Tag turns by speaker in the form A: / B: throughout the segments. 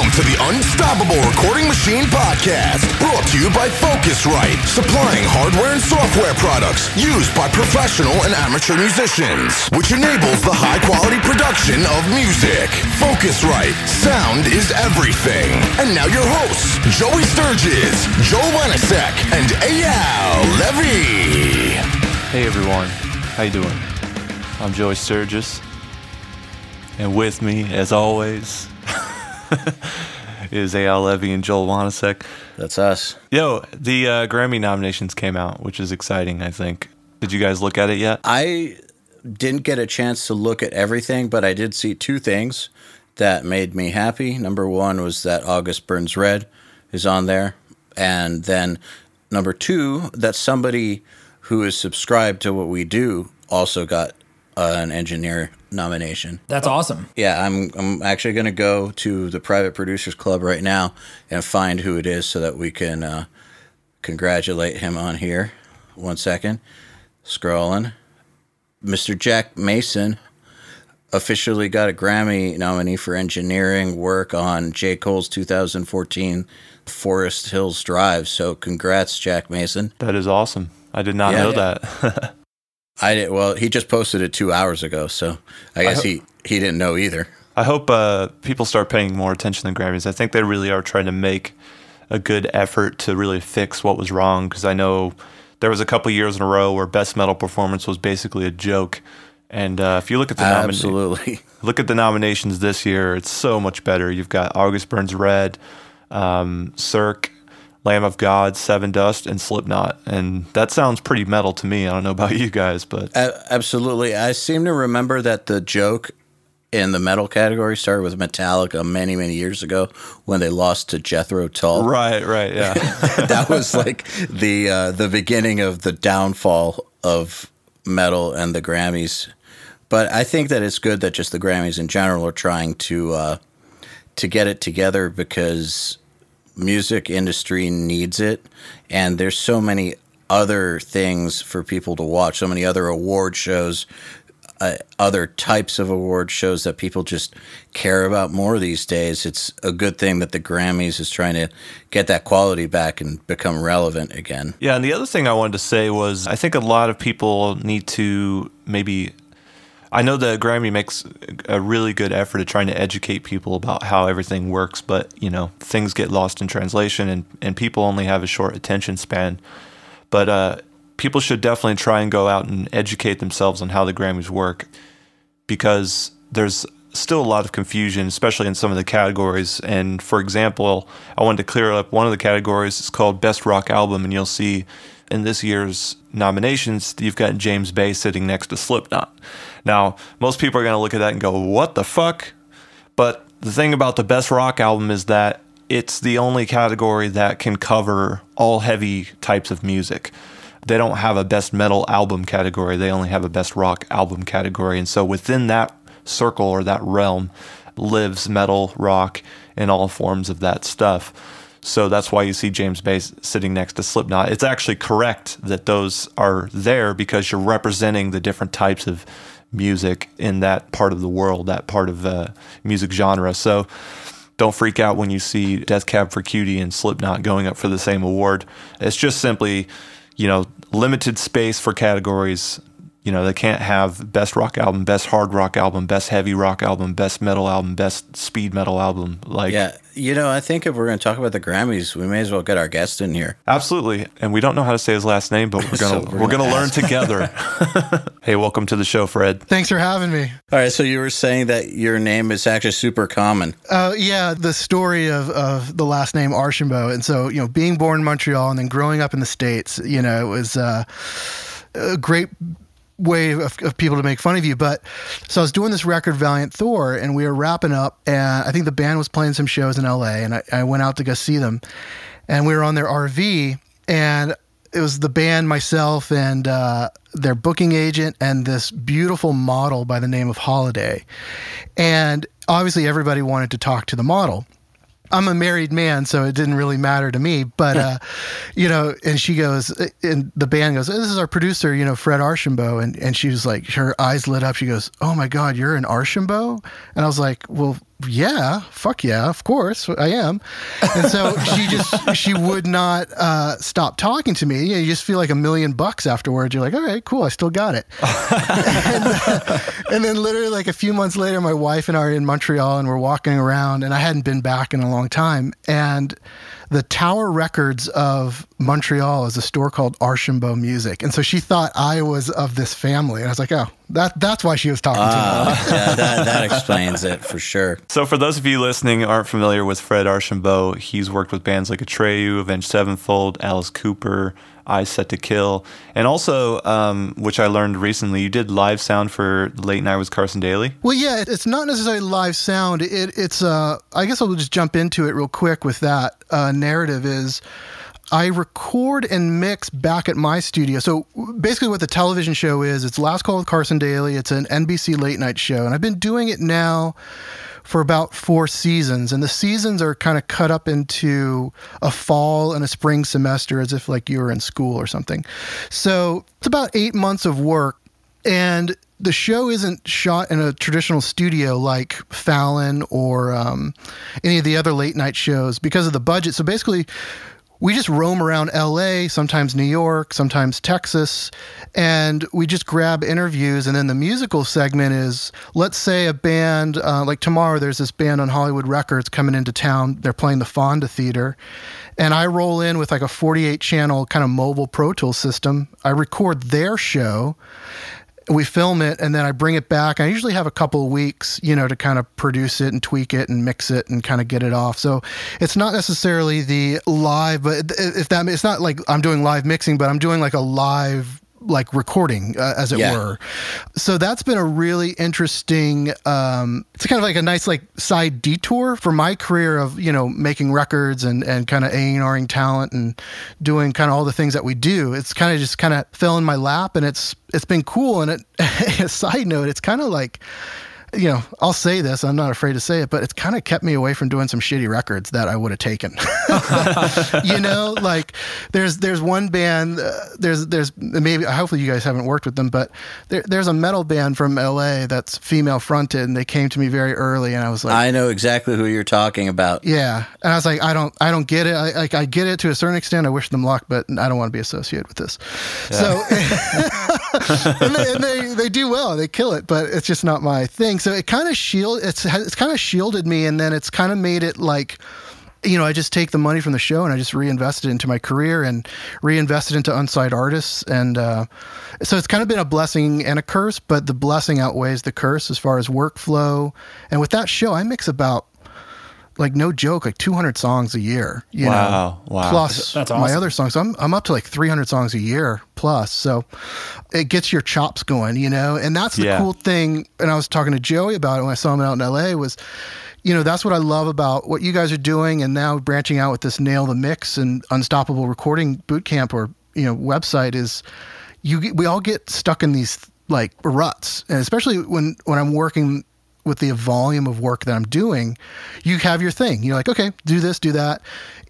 A: Welcome to the Unstoppable Recording Machine Podcast, brought to you by Focusrite, supplying hardware and software products used by professional and amateur musicians, which enables the high quality production of music. Focusrite, sound is everything. And now your hosts, Joey Sturgis, Joel Wanasek, and Eyal Levy.
B: Hey everyone, how you doing? I'm Joey Sturgis, and with me, as always, is Eyal Levy and Joel Wanasek.
C: That's us.
B: Yo, the uh, Grammy nominations came out, which is exciting. I think. Did you guys look at it yet?
C: I didn't get a chance to look at everything, but I did see two things that made me happy. Number one was that August Burns Red is on there, and then number two that somebody who is subscribed to what we do also got uh, an engineer nomination.
D: That's awesome.
C: Yeah, I'm I'm actually going to go to the Private Producers Club right now and find who it is so that we can uh, congratulate him on here. One second. Scrolling. Mr. Jack Mason officially got a Grammy nominee for engineering work on J. Cole's 2014 Forest Hills Drive. So congrats, Jack Mason.
B: That is awesome. I did not
C: Yeah,
B: know
C: yeah.
B: that.
C: I did well. He just posted it two hours ago, so I guess
B: ho-
C: he he didn't know either.
B: I hope uh, people start paying more attention to Grammys. I think they really are trying to make a good effort to really fix what was wrong. Because I know there was a couple years in a row where Best Metal Performance was basically a joke. And uh, if you look at the nomin-
C: Absolutely.
B: look at the nominations this year, it's so much better. You've got August Burns Red, um, Cirque, Lamb of God, Sevendust, and Slipknot. And that sounds pretty metal to me. I don't know about you guys, but
C: absolutely. I seem to remember that the joke in the metal category started with Metallica many, many years ago when they lost to Jethro Tull.
B: right, right, yeah.
C: that was like the uh, the beginning of the downfall of metal and the Grammys. But I think that it's good that just the Grammys in general are trying to uh, to get it together because music industry needs it, and there's so many other things for people to watch, so many other award shows, uh, other types of award shows that people just care about more these days. It's a good thing that the Grammys is trying to get that quality back and become relevant again.
B: Yeah, and the other thing I wanted to say was I think a lot of people need to maybe. I know the Grammy makes a really good effort at trying to educate people about how everything works, but you know things get lost in translation, and and people only have a short attention span. But uh, people should definitely try and go out and educate themselves on how the Grammys work, because there's still a lot of confusion, especially in some of the categories. And for example, I wanted to clear up one of the categories. It's called Best Rock Album, and you'll see in this year's nominations, you've got James Bay sitting next to Slipknot. Now, most people are going to look at that and go, "What the fuck?" But the thing about the Best Rock Album is that it's the only category that can cover all heavy types of music. They don't have a best metal album category. They only have a best rock album category. And so within that circle or that realm lives metal, rock, and all forms of that stuff. So that's why you see James Bay sitting next to Slipknot. It's actually correct that those are there because you're representing the different types of music in that part of the world, that part of uh, music genre. So don't freak out when you see Death Cab for Cutie and Slipknot going up for the same award. It's just simply, you know, limited space for categories. You know, they can't have best rock album, best hard rock album, best heavy rock album, best metal album, best speed metal album. Like,
C: Yeah, you know, I think if we're going to talk about the Grammys, we may as well get our guest in here.
B: absolutely. And we don't know how to say his last name, but we're gonna
C: So we're
B: we're gonna,
C: gonna
B: learn together. hey, welcome to the show, Fred.
E: Thanks for having me.
C: All right, so you were saying that your name is actually super common.
E: Uh, yeah, the story of, of the last name Archambault. And so, you know, being born in Montreal and then growing up in the States, you know, it was uh, a great way of, of people to make fun of you. But so I was doing this record, Valiant Thor, and we were wrapping up. And I think the band was playing some shows in LA, and I, I went out to go see them. And we were on their RV, and it was the band, myself, and uh, their booking agent, and this beautiful model by the name of Holiday. And obviously, everybody wanted to talk to the model. I'm a married man, so it didn't really matter to me. But uh, you know, and she goes, and the band goes, "This is our producer, you know, Fred Archambault," and and she was like, her eyes lit up. She goes, "Oh my God, you're an Archambault?" And I was like, "Well, yeah, fuck yeah, of course I am. And so she just she would not uh, stop talking to me. You, just feel like a million bucks afterwards. You're like, all right, cool, I still got it. and, uh, and, then literally like a few months later, my wife and I are in Montreal and we're walking around, and I hadn't been back in a long time, and the Tower Records of Montreal is a store called Archambault Music, and so she thought I was of this family, and I was like, oh, that that's why she was talking uh, to me.
C: Ah, yeah, that, that explains it for sure.
B: So, for those of you listening aren't familiar with Fred Archambault, he's worked with bands like Atreyu, Avenged Sevenfold, Alice Cooper, Eyes Set to Kill, and also, um, which I learned recently, you did live sound for Late Night with Carson Daly.
E: Well, yeah, it's not necessarily live sound. It, it's, uh, I guess I'll just jump into it real quick with that uh, narrative. Is I record and mix back at my studio. So basically, what the television show is, it's Last Call with Carson Daly. It's an NBC late night show, and I've been doing it now for about four seasons, and the seasons are kind of cut up into a fall and a spring semester, as if like you were in school or something. So it's about eight months of work, and the show isn't shot in a traditional studio like Fallon or um, any of the other late night shows because of the budget. So basically, we just roam around LA, sometimes New York, sometimes Texas, and we just grab interviews. And then the musical segment is let's say a band, uh, like tomorrow, there's this band on Hollywood Records coming into town. They're playing the Fonda Theater. And I roll in with like a 48 channel kind of mobile Pro Tool system. I record their show we film it and then I bring it back. I usually have a couple of weeks, you know, to kind of produce it and tweak it and mix it and kind of get it off. So it's not necessarily the live, but if that it's not like I'm doing live mixing, but I'm doing like a live like recording, uh, as it yeah. were. So that's been a really interesting. Um, it's kind of like a nice like side detour for my career of you know making records and and kind of A and Ring talent and doing kind of all the things that we do. It's kind of just kind of fell in my lap, and it's it's been cool. And it, a side note, it's kind of like you know, I'll say this, I'm not afraid to say it, but it's kind of kept me away from doing some shitty records that I would have taken. you know, like there's there's one band, uh, there's there's maybe hopefully you guys haven't worked with them, but there, there's a metal band from LA that's female fronted, and they came to me very early, and I was like,
C: I know exactly who you're talking about.
E: Yeah, and I was like, I don't I don't get it. I, like I get it to a certain extent. I wish them luck, but I don't want to be associated with this. Yeah. So, and, they, and they they do well, they kill it, but it's just not my thing so it kind of shield it's it's kind of shielded me, and then it's kind of made it like you know, I just take the money from the show and I just reinvest it into my career and reinvest it into unsigned artists. And uh, so it's kind of been a blessing and a curse, but the blessing outweighs the curse as far as workflow. And with that show, I mix about like no joke, like 200 songs a year. You
B: wow,
E: know, wow. Plus That's awesome. my other songs. So I'm I'm up to like 300 songs a year plus. So it gets your chops going, you know. And that's the yeah. cool thing. And I was talking to Joey about it when I saw him out in LA. Was you know that's what I love about what you guys are doing, and now branching out with this nail the mix and unstoppable recording boot camp or you know website is you we all get stuck in these like ruts and especially when when I'm working with the volume of work that I'm doing, you have your thing. You're like, okay, do this, do that,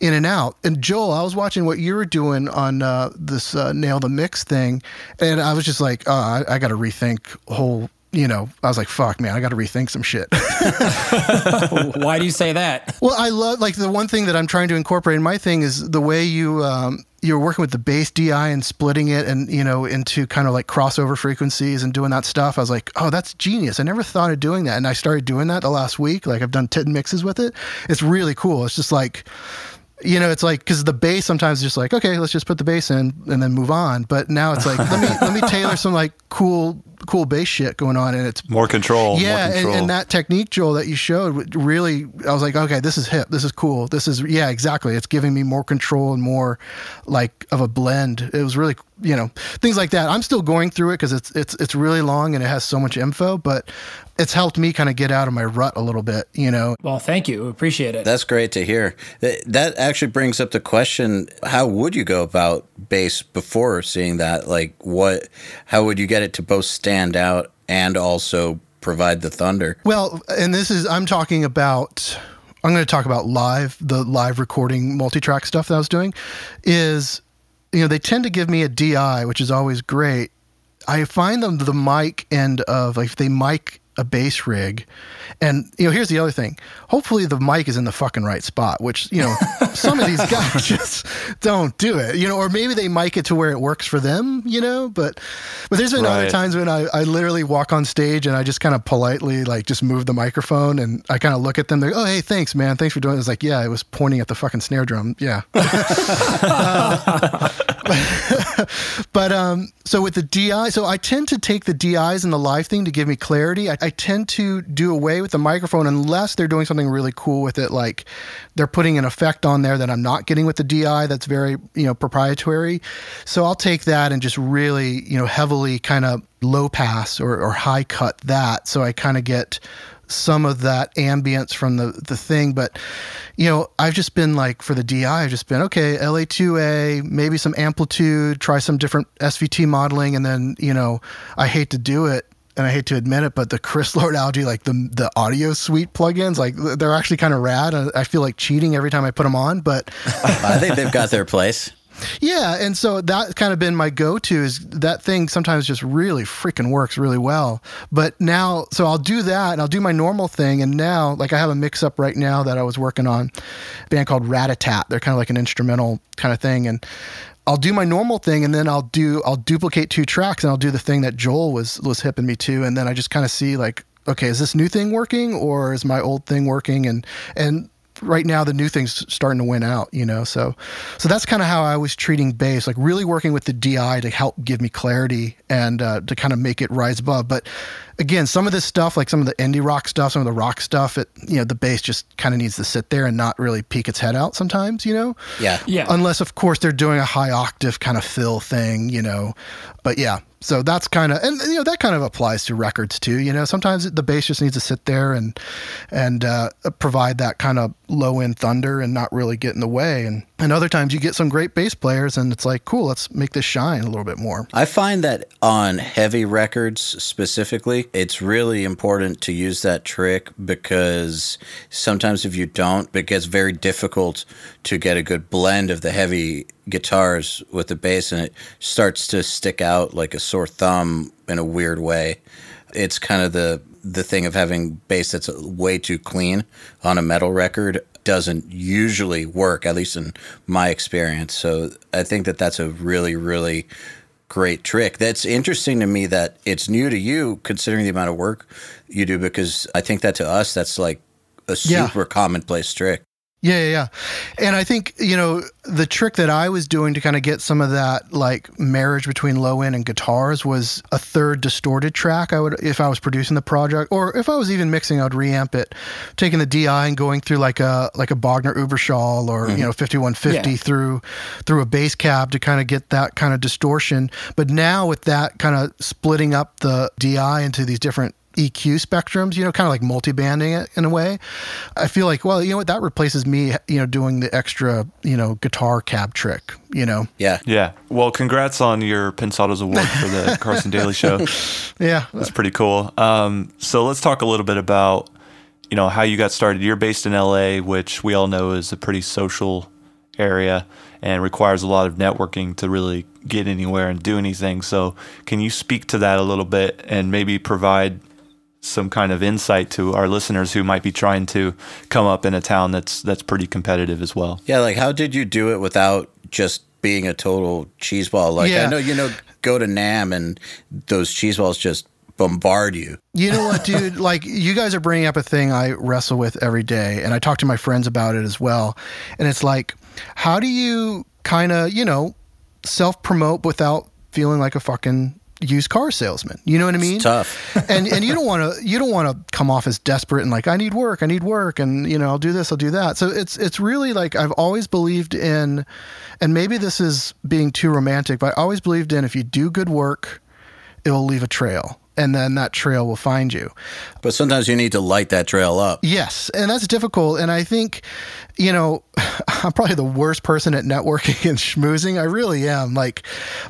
E: in and out. And Joel, I was watching what you were doing on uh, this uh, nail the mix thing, and I was just like, oh, I, I got to rethink whole. You know, I was like, "Fuck, man, I got to rethink some shit."
D: Why do you say that?
E: Well, I love like the one thing that I'm trying to incorporate in my thing is the way you um, you're working with the bass DI and splitting it and you know into kind of like crossover frequencies and doing that stuff. I was like, oh, that's genius. I never thought of doing that, and I started doing that the last week. Like I've done ten mixes with it. It's really cool. It's just like you know, it's like because the bass sometimes just like okay, let's just put the bass in and then move on. But now it's like let me let me tailor some like cool cool bass shit going on, and it's
B: more control.
E: Yeah,
B: more control.
E: And, and, that technique, Joel, that you showed, really, I was like, okay, this is hip. This is cool. This is yeah, exactly. It's giving me more control and more like of a blend. It was really you know things like that. I'm still going through it because it's it's it's really long and it has so much info, but it's helped me kind of get out of my rut a little bit. You know.
D: Well, thank you. Appreciate it.
C: That's great to hear. That actually brings up the question: How would you go about bass before seeing that? Like, what? How would you get it to both stand out and also provide the thunder?
E: Well, and this is I'm talking about. I'm going to talk about live, the live recording multi-track stuff that I was doing. Is you know, they tend to give me a DI, which is always great. I find them the mic end of like if they mic a bass rig. And you know, here's the other thing. Hopefully the mic is in the fucking right spot, which, you know, some of these guys just don't do it. You know, or maybe they mic it to where it works for them, you know, but but there's been right. other times when I, I literally walk on stage and I just kind of politely like just move the microphone and I kind of look at them. They're, oh hey, thanks, man. Thanks for doing it. It's like, yeah, I was pointing at the fucking snare drum. Yeah. uh, but um, so with the DI, so I tend to take the DIs and the live thing to give me clarity. I, I, tend to do away with the microphone unless they're doing something really cool with it, like they're putting an effect on there that I'm not getting with the DI that's very you know proprietary. So I'll take that and just really you know heavily kind of low pass or, or high cut that, so I kind of get some of that ambience from the the thing but you know i've just been like for the di i've just been okay la2a maybe some AmpliTube try some different svt modeling and then you know i hate to do it and I hate to admit it, but the Chris Lord-Alge, like the the audio suite plugins, like they're actually kind of rad. I feel like cheating every time I put them on, but
C: I think they've got their place.
E: Yeah, and so that's kind of been my go-to is that thing sometimes just really freaking works really well. But now, so I'll do that and I'll do my normal thing. And now, like I have a mix-up right now that I was working on, band called Ratatat. They're kind of like an instrumental kind of thing, and I'll do my normal thing and then I'll do I'll duplicate two tracks and I'll do the thing that Joel was was hipping me to, and then I just kind of see like okay, is this new thing working or is my old thing working? And and right now the new thing's starting to win out, you know. So so that's kind of how I was treating bass, like really working with the DI to help give me clarity and uh, to kind of make it rise above. But again, some of this stuff, like some of the indie rock stuff, some of the rock stuff, it you know the bass just kind of needs to sit there and not really peek its head out sometimes, you know.
C: Yeah,
D: yeah.
E: Unless of course they're doing a high octave kind of fill thing, you know. But yeah, so that's kind of and you know that kind of applies to records too you know sometimes the bass just needs to sit there and and uh, provide that kind of low end thunder and not really get in the way and and other times you get some great bass players and it's like cool let's make this shine a little bit more
C: i find that on heavy records specifically it's really important to use that trick because sometimes if you don't it gets very difficult to get a good blend of the heavy guitars with the bass and it starts to stick out like a sore thumb in a weird way. It's kind of the the thing of having bass that's way too clean on a metal record doesn't usually work at least in my experience. So I think that that's a really really great trick. That's interesting to me that it's new to you considering the amount of work you do because I think that to us that's like a super yeah. commonplace trick.
E: Yeah, yeah, yeah. And I think, you know, the trick that I was doing to kind of get some of that like marriage between low end and guitars was a third distorted track. I would, if I was producing the project or if I was even mixing, I'd reamp it, taking the DI and going through like a, like a Bogner Uberschall or, mm-hmm. you know, 5150 yeah. through, through a bass cab to kind of get that kind of distortion. But now with that kind of splitting up the DI into these different EQ spectrums, you know, kind of like multi-banding it in a way. I feel like, well, you know what, that replaces me, you know, doing the extra, you know, guitar cab trick, you know.
C: Yeah.
B: Yeah. Well, congrats on your Pensado's Award for the Carson Daly Show.
E: Yeah.
B: That's pretty cool. Um, so let's talk a little bit about, you know, how you got started. You're based in LA, which we all know is a pretty social area and requires a lot of networking to really get anywhere and do anything. So, can you speak to that a little bit and maybe provide some kind of insight to our listeners who might be trying to come up in a town that's that's pretty competitive as well.
C: Yeah, like how did you do it without just being a total cheeseball? Like yeah. I know you know go to NAMM and those cheeseballs just bombard you.
E: You know what, dude? like you guys are bringing up a thing I wrestle with every day, and I talk to my friends about it as well. And it's like, how do you kind of you know self promote without feeling like a fucking used car salesman. You know what I mean?
C: It's tough.
E: and and you don't want to you don't want to come off as desperate and like I need work, I need work and you know, I'll do this, I'll do that. So it's it's really like I've always believed in and maybe this is being too romantic, but I always believed in if you do good work, it will leave a trail and then that trail will find you.
C: But sometimes you need to light that trail up.
E: Yes, and that's difficult. And I think, you know, I'm probably the worst person at networking and schmoozing. I really am. Like,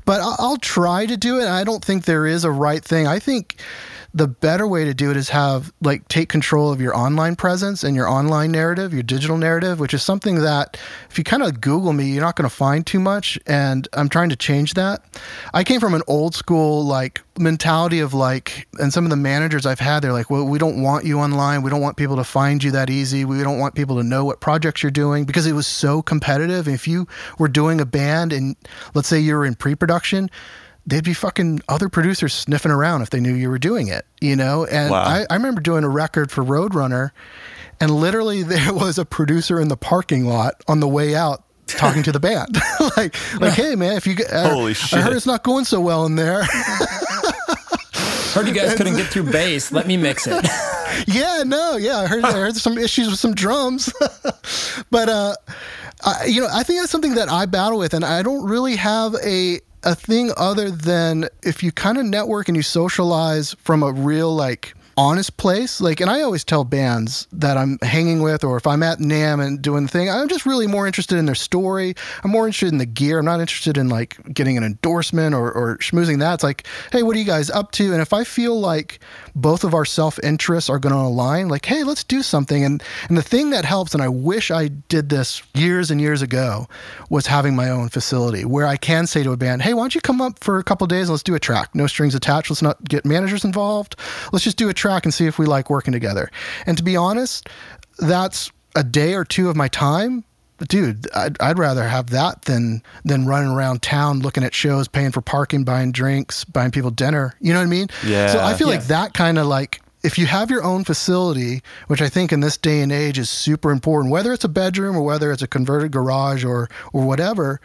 E: but I'll try to do it. I don't think there is a right thing. I think the better way to do it is have like take control of your online presence and your online narrative, your digital narrative, which is something that if you kind of Google me, you're not going to find too much. And I'm trying to change that. I came from an old school like mentality of like, and some of the managers I've had, they're like, well, we don't want you online. We don't want people to find you that easy. We don't want people to know what projects you're doing because it was so competitive. If you were doing a band and let's say you were in pre production, they'd be fucking other producers sniffing around if they knew you were doing it, you know? And wow. I, I remember doing a record for Roadrunner, and literally there was a producer in the parking lot on the way out talking to the band. like, like, hey man, if you uh, holy shit, I heard it's not going so well in there.
D: heard you guys couldn't get through bass. Let me mix it.
E: yeah, no, yeah, I heard I heard some issues with some drums, but uh, I, you know, I think that's something that I battle with, and I don't really have a a thing other than if you kind of network and you socialize from a real like honest place. Like, and I always tell bands that I'm hanging with, or if I'm at NAMM and doing the thing, I'm just really more interested in their story. I'm more interested in the gear. I'm not interested in like getting an endorsement or, or schmoozing that. It's like, hey, what are you guys up to? And if I feel like both of our self interests are going to align, like, hey, let's do something. And and the thing that helps, and I wish I did this years and years ago, was having my own facility where I can say to a band, hey, why don't you come up for a couple days and let's do a track? No strings attached. Let's not get managers involved. Let's just do a track track and see if we like working together. And to be honest, that's a day or two of my time. Dude, I'd, I'd rather have that than than running around town looking at shows, paying for parking, buying drinks, buying people dinner. You know what I mean?
B: Yeah.
E: So I feel
B: yeah.
E: like that kind of like if you have your own facility, which I think in this day and age is super important, whether it's a bedroom or whether it's a converted garage or or whatever,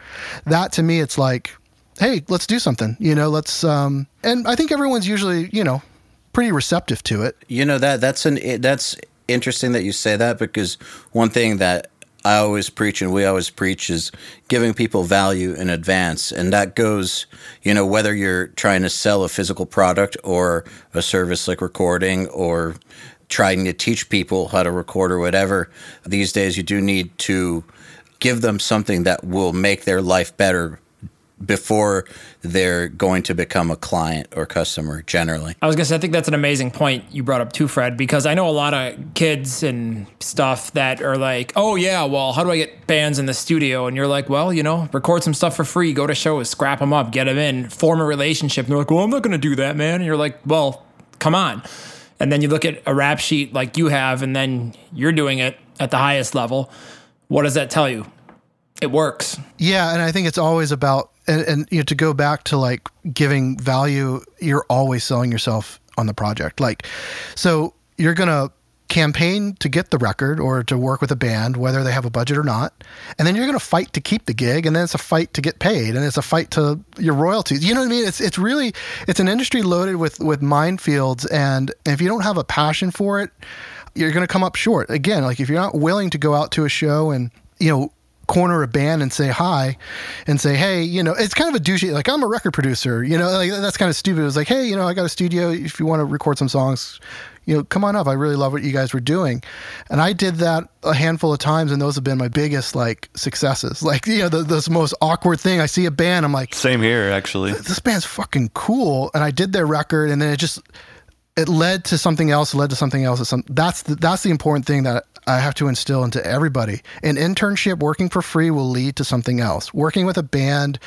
E: that to me it's like, hey, let's do something. You know, let's um and I think everyone's usually, you know, pretty receptive to it.
C: You know that that's an that's interesting that you say that because one thing that I always preach and we always preach is giving people value in advance. And that goes, you know, whether you're trying to sell a physical product or a service like recording or trying to teach people how to record or whatever, these days you do need to give them something that will make their life better before they're going to become a client or customer generally.
D: I was going to say, I think that's an amazing point you brought up too, Fred, because I know a lot of kids and stuff that are like, oh, yeah, well, how do I get bands in the studio? And you're like, well, you know, record some stuff for free, go to shows, scrap them up, get them in, form a relationship. And they're like, well, I'm not going to do that, man. And you're like, well, come on. And then you look at a rap sheet like you have, and then you're doing it at the highest level. What does that tell you? It works.
E: Yeah. And I think it's always about and, and you know to go back to like giving value you're always selling yourself on the project. Like so you're gonna campaign to get the record or to work with a band whether they have a budget or not and then you're going to fight to keep the gig and then it's a fight to get paid and it's a fight to your royalties. You know what i mean? It's it's really it's an industry loaded with with minefields and if you don't have a passion for it you're going to come up short. Again like if you're not willing to go out to a show and you know corner a band and say hi and say, hey, you know, it's kind of a douchey, like I'm a record producer, you know, like that's kind of stupid. It was like, hey, you know, I got a studio. If you want to record some songs, you know, come on up. I really love what you guys were doing. And I did that a handful of times, and those have been my biggest like successes. Like, you know, the, the most awkward thing. I see a band, I'm like,
B: same here, actually.
E: This band's fucking cool. And I did their record, and then it just, it led to something else, led to something else. That's the, that's the important thing that I have to instill into everybody. An internship working for free will lead to something else. Working with a band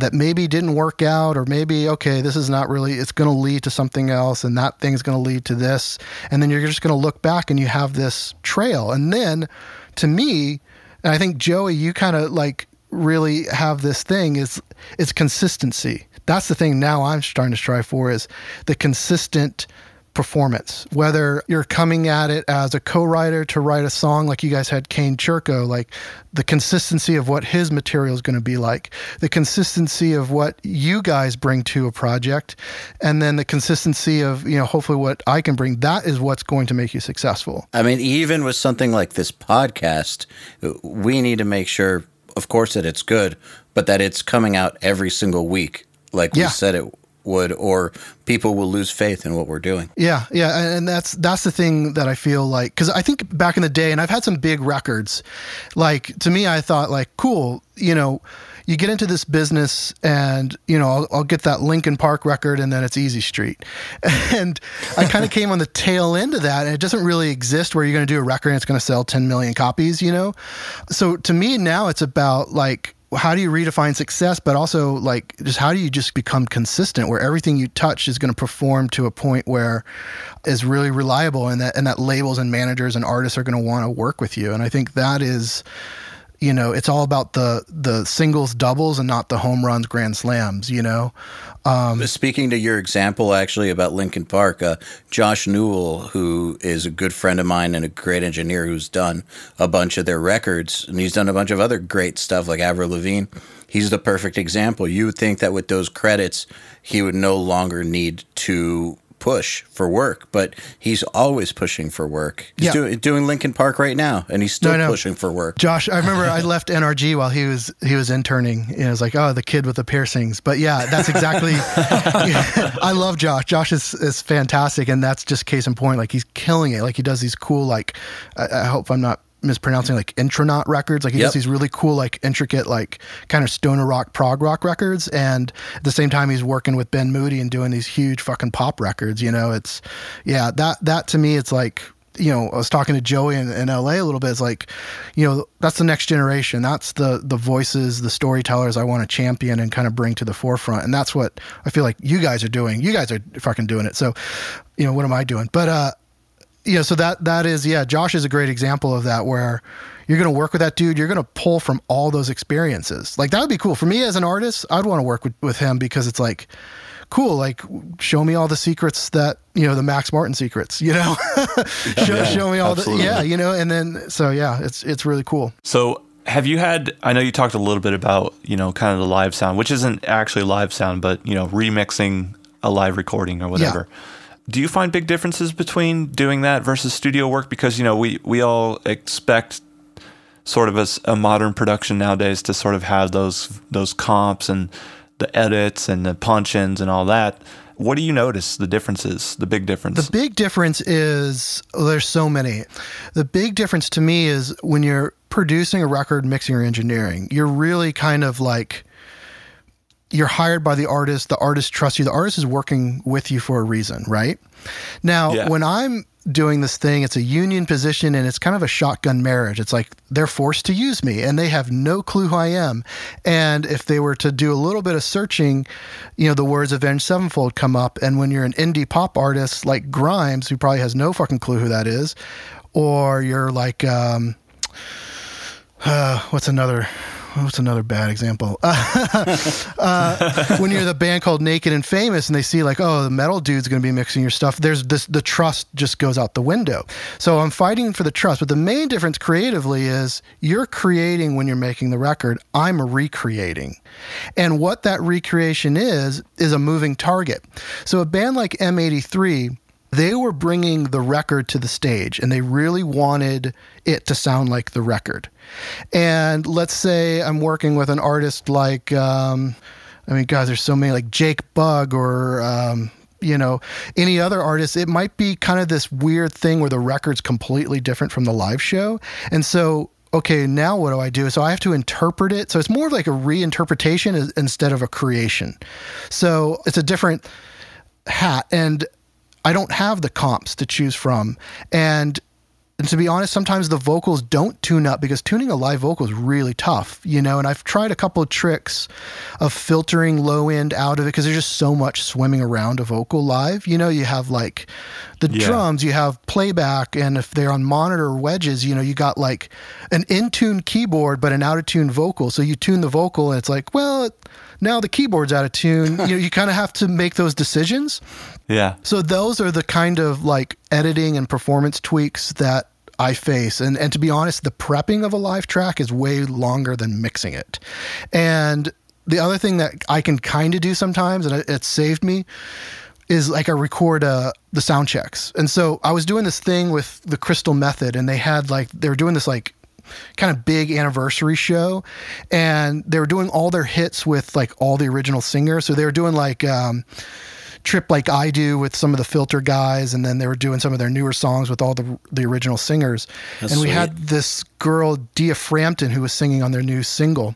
E: that maybe didn't work out, or maybe, okay, this is not really, it's going to lead to something else, and that thing's going to lead to this. And then you're just going to look back and you have this trail. And then to me, and I think Joey, you kind of like really have this thing is it's consistency. That's the thing now I'm starting to strive for is the consistent performance. Whether you're coming at it as a co-writer to write a song like you guys had Kane Churko, like the consistency of what his material is going to be like, the consistency of what you guys bring to a project, and then the consistency of, you know, hopefully what I can bring, that is what's going to make you successful.
C: I mean, even with something like this podcast, we need to make sure, of course, that it's good, but that it's coming out every single week like yeah. we said it would, or people will lose faith in what we're doing.
E: Yeah, yeah, and- that's that's the thing that I feel like because I think back in the day, and I've had some big records. Like to me, I thought like, cool, you know, you get into this business, and you know, I'll, I'll get that Linkin Park record, and then it's Easy Street, and I kind of came on the tail end of that, and it doesn't really exist where you're going to do a record and it's going to sell 10 million copies, you know. So to me now, it's about like how do you redefine success but also like just how do you just become consistent where everything you touch is going to perform to a point where is really reliable and that and that labels and managers and artists are going to want to work with you? And i think that is you know it's all about the the singles doubles and not the home runs grand slams you know
C: Speaking to your example, actually, about Linkin Park, uh, Josh Newell, who is a good friend of mine and a great engineer who's done a bunch of their records, and he's done a bunch of other great stuff like Avril Lavigne. He's the perfect example. You would think that with those credits, he would no longer need to push for work, but he's always pushing for work. He's
E: Yeah.
C: doing, doing Linkin Park right now, and he's still
E: No,
C: pushing for work.
E: Josh, I remember I left NRG while he was he was interning. And it was like, oh, the kid with the piercings. But yeah, that's exactly. I love Josh. Josh is is fantastic, and that's just case in point. Like he's killing it. Like he does these cool like. I, I hope I'm not mispronouncing like intronaut records. Like he
C: Yep.
E: does these really cool like intricate like kind of stoner rock prog rock records, and at the same time he's working with Ben Moody and doing these huge fucking pop records. You know, it's yeah that that to me it's like you know, I was talking to Joey in, in LA a little bit. It's like, you know, that's the next generation. That's the the voices, the storytellers I want to champion and kind of bring to the forefront. And that's what I feel like you guys are doing. You guys are fucking doing it. So, you know, what am I doing? But uh, you know, so that that is yeah. Josh is a great example of that where you're going to work with that dude. You're going to pull from all those experiences. Like that would be cool for me as an artist. I'd want to work with with him because it's like cool. Like show me all the secrets that you know the Max Martin secrets. You know, show, show me all
B: absolutely.
E: the yeah. You know, and then so yeah, it's it's really cool.
B: So, have you had? I know you talked a little bit about you know kind of the live sound, which isn't actually live sound, but you know remixing a live recording or whatever. Do you find big differences between doing that versus studio work? Because you know we we all expect sort of a modern production nowadays to sort of have those those comps and the edits and the punch-ins and all that. What do you notice the differences? The big difference.
E: The big difference is well, there's so many. The big difference to me is when you're producing a record, mixing or engineering, you're really kind of like you're hired by the artist. The artist trusts you. The artist is working with you for a reason, right? Now,
B: Yeah.
E: when I'm doing this thing, it's a union position and it's kind of a shotgun marriage. It's like they're forced to use me and they have no clue who I am. And if they were to do a little bit of searching, you know, the words Avenged Sevenfold come up. And when you're an indie pop artist like Grimes, who probably has no fucking clue who that is, or you're like, um, uh, what's another? What's another bad example? uh, when you're the band called Naked and Famous, and they see like, oh, the metal dude's going to be mixing your stuff. There's this, the trust just goes out the window. So I'm fighting for the trust. But the main difference creatively is you're creating when you're making the record. I'm recreating, and what that recreation is is a moving target. So a band like M83 they were bringing the record to the stage and they really wanted it to sound like the record. And let's say I'm working with an artist like, um, I mean, guys, there's so many like Jake Bugg or, um, you know, any other artist, it might be kind of this weird thing where the record's completely different from the live show. And so, okay, now what do I do? So I have to interpret it. So it's more like a reinterpretation instead of a creation. So it's a different hat. And I don't have the comps to choose from. And and to be honest, sometimes the vocals don't tune up because tuning a live vocal is really tough, you know. And I've tried a couple of tricks of filtering low end out of it because there's just so much swimming around a vocal live. You know, you have like the
B: Yeah.
E: drums, you have playback, and if they're on monitor wedges, you know, you got like an in tune keyboard but an out of tune vocal. So you tune the vocal, and it's like, well, now the keyboard's out of tune. you know, you kind of have to make those decisions.
B: yeah.
E: So those are the kind of like editing and performance tweaks that I face. And and to be honest, the prepping of a live track is way longer than mixing it. And the other thing that I can kind of do sometimes, and it, it saved me, is like I record uh, the sound checks. And so I was doing this thing with the Crystal Method, and they had like they were doing this like kind of big anniversary show, and they were doing all their hits with like all the original singers. So they were doing like. Um, Trip Like I Do with some of the filter guys, and then they were doing some of their newer songs with all the the original singers.
C: That's
E: and we
C: sweet.
E: had this girl, Dia Frampton, who was singing on their new single.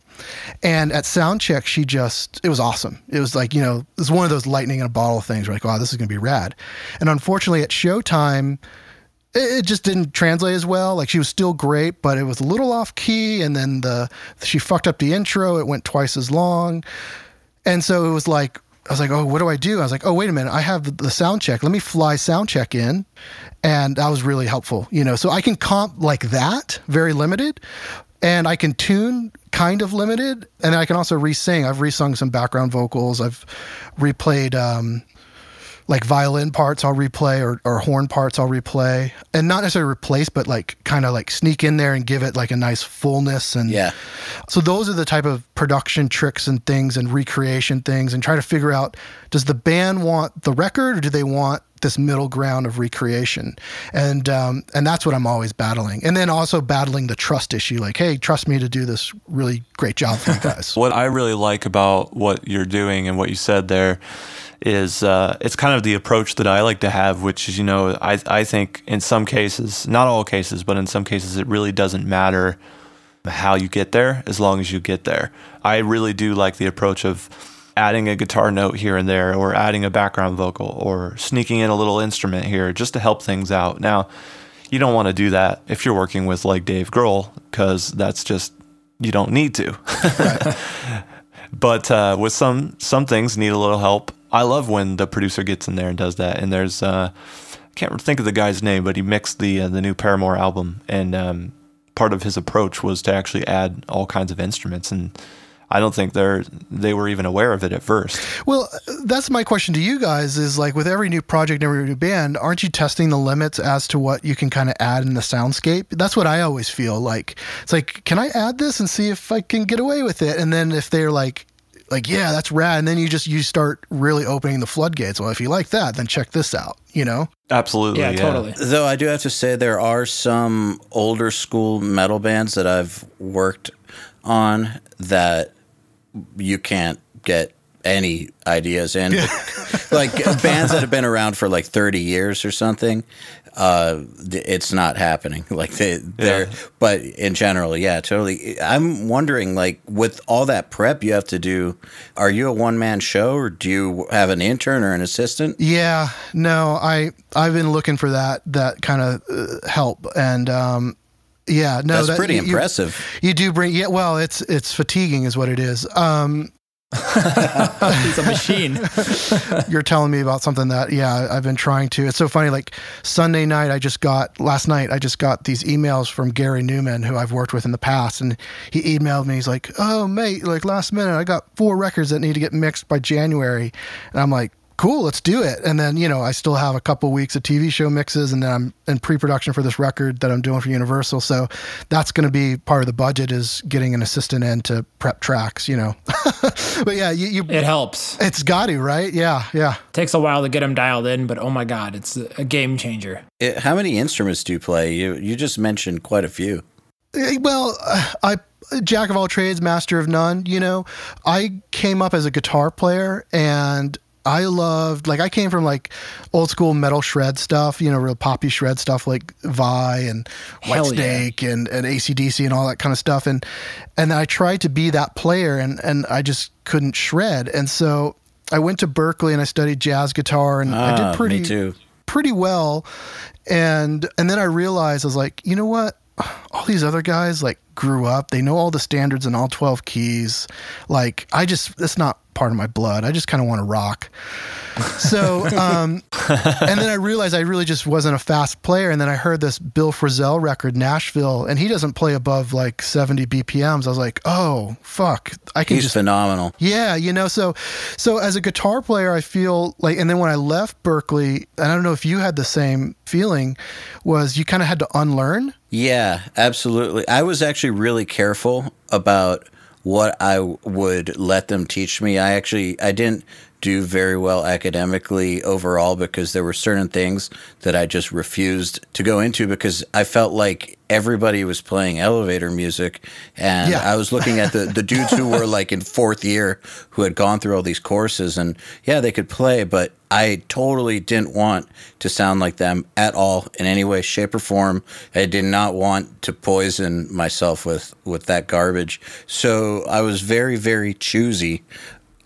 E: And at soundcheck, she just, it was awesome. It was like, you know, it was one of those lightning in a bottle things. We're like, wow, this is going to be rad. And unfortunately, at Showtime, it it just didn't translate as well. Like she was still great, but it was a little off key. And then the she fucked up the intro. It went twice as long. And so it was like, I was like, oh, what do I do? I was like, oh, wait a minute. I have the sound check. Let me fly sound check in. And that was really helpful, you know. So I can comp like that, very limited. And I can tune kind of limited. And I can also re sing. I've re sung some background vocals. I've replayed um, like violin parts I'll replay or, or horn parts I'll replay. And not necessarily replace, but like kind of like sneak in there and give it like a nice fullness and
C: Yeah.
E: so those are the type of production tricks and things and recreation things and try to figure out does the band want the record or do they want this middle ground of recreation and um, and that's what I'm always battling and then also battling the trust issue like hey trust me to do this really great job for you guys
B: What I really like about what you're doing and what you said there is uh, it's kind of the approach that I like to have, which is, you know, I, I think in some cases, not all cases, but in some cases, it really doesn't matter how you get there as long as you get there. I really do like the approach of adding a guitar note here and there, or adding a background vocal, or sneaking in a little instrument here just to help things out. Now, you don't want to do that if you're working with like Dave Grohl, because that's just, you don't need to. but uh, with some some things need a little help. I love when the producer gets in there and does that. And there's uh, I can't think of the guy's name, but he mixed the uh, the new Paramore album, and um, part of his approach was to actually add all kinds of instruments. And I don't think they're they were even aware of it at first.
E: Well, that's my question to you guys is like with every new project, every new band, aren't you testing the limits as to what you can kind of add in the soundscape? That's what I always feel like. It's like, can I add this and see if I can get away with it? And then if they're like, like, yeah, that's rad. And then you just, you start really opening the floodgates. Well, if you like that, then check this out, you know?
B: Absolutely,
D: Yeah, totally.
C: Though I do have to say there are some older school metal bands that I've worked on that you can't get any ideas in. like bands that have been around for like 30 years or something. Uh, it's not happening. Like they, they're,
B: Yeah.
C: but in general, yeah, totally. I'm wondering, like, with all that prep you have to do, are you a one man show or do you have an intern or an assistant?
E: Yeah, no, I, I've been looking for that, that kind of uh, help. And, um, yeah, no,
C: That's
E: that-
C: pretty
E: you- you-
C: impressive.
E: You do bring, yeah. Well, it's it's fatiguing, is what it is. Um,
D: He's a machine.
E: you're telling me about something that, yeah, I've been trying to. It's so funny. Like Sunday night, I just got last night. I just got these emails from Gary Numan, who I've worked with in the past, and he emailed me. He's like, "Oh, mate, like last minute, I got four records that need to get mixed by January," and I'm like. Cool, let's do it. And then, you know, I still have a couple weeks of TV show mixes, and then I'm in pre-production for this record that I'm doing for Universal. So that's going to be part of the budget is getting an assistant in to prep tracks, you know. but yeah, you, you
D: It helps.
E: it's got to, right? Yeah, yeah.
D: Takes a while to get him dialed in, but oh my god, it's a game changer.
C: It, how many instruments do you play? You you just mentioned quite a few.
E: Eh, Well, I jack of all trades, master of none. You know, I came up as a guitar player, and I loved like I came from like old school metal shred stuff. You know, real poppy shred stuff like Vai and
D: Hell yeah.
E: And and ACDC and all that kind of stuff. And and I tried to be that player, and and I just couldn't shred. And so I went to Berklee and I studied jazz guitar, and I
C: Ah,
E: did pretty
C: too.
E: pretty well and and then i realized i was like you know what all these other guys like grew up they know all the standards in all 12 keys like i just that's not part of my blood i just kind of want to rock so um and then i realized i really just wasn't a fast player and then i heard this bill frisell record nashville and he doesn't play above like 70 bpms i was like oh fuck i can
C: He's
E: just
C: phenomenal.
E: yeah, you know, so so as a guitar player, I feel like, and then when I left Berklee, and I don't know if you had the same feeling, was you kind of had to unlearn.
C: Yeah, absolutely. I was actually really careful about what I would let them teach me. I actually I didn't do very well academically overall because there were certain things that I just refused to go into because I felt like everybody was playing elevator music, and
E: Yeah.
C: I was looking at the the dudes who were like in fourth year who had gone through all these courses, and yeah, they could play, but I totally didn't want to sound like them at all in any way, shape, or form. I did not want to poison myself with with that garbage, so I was very very choosy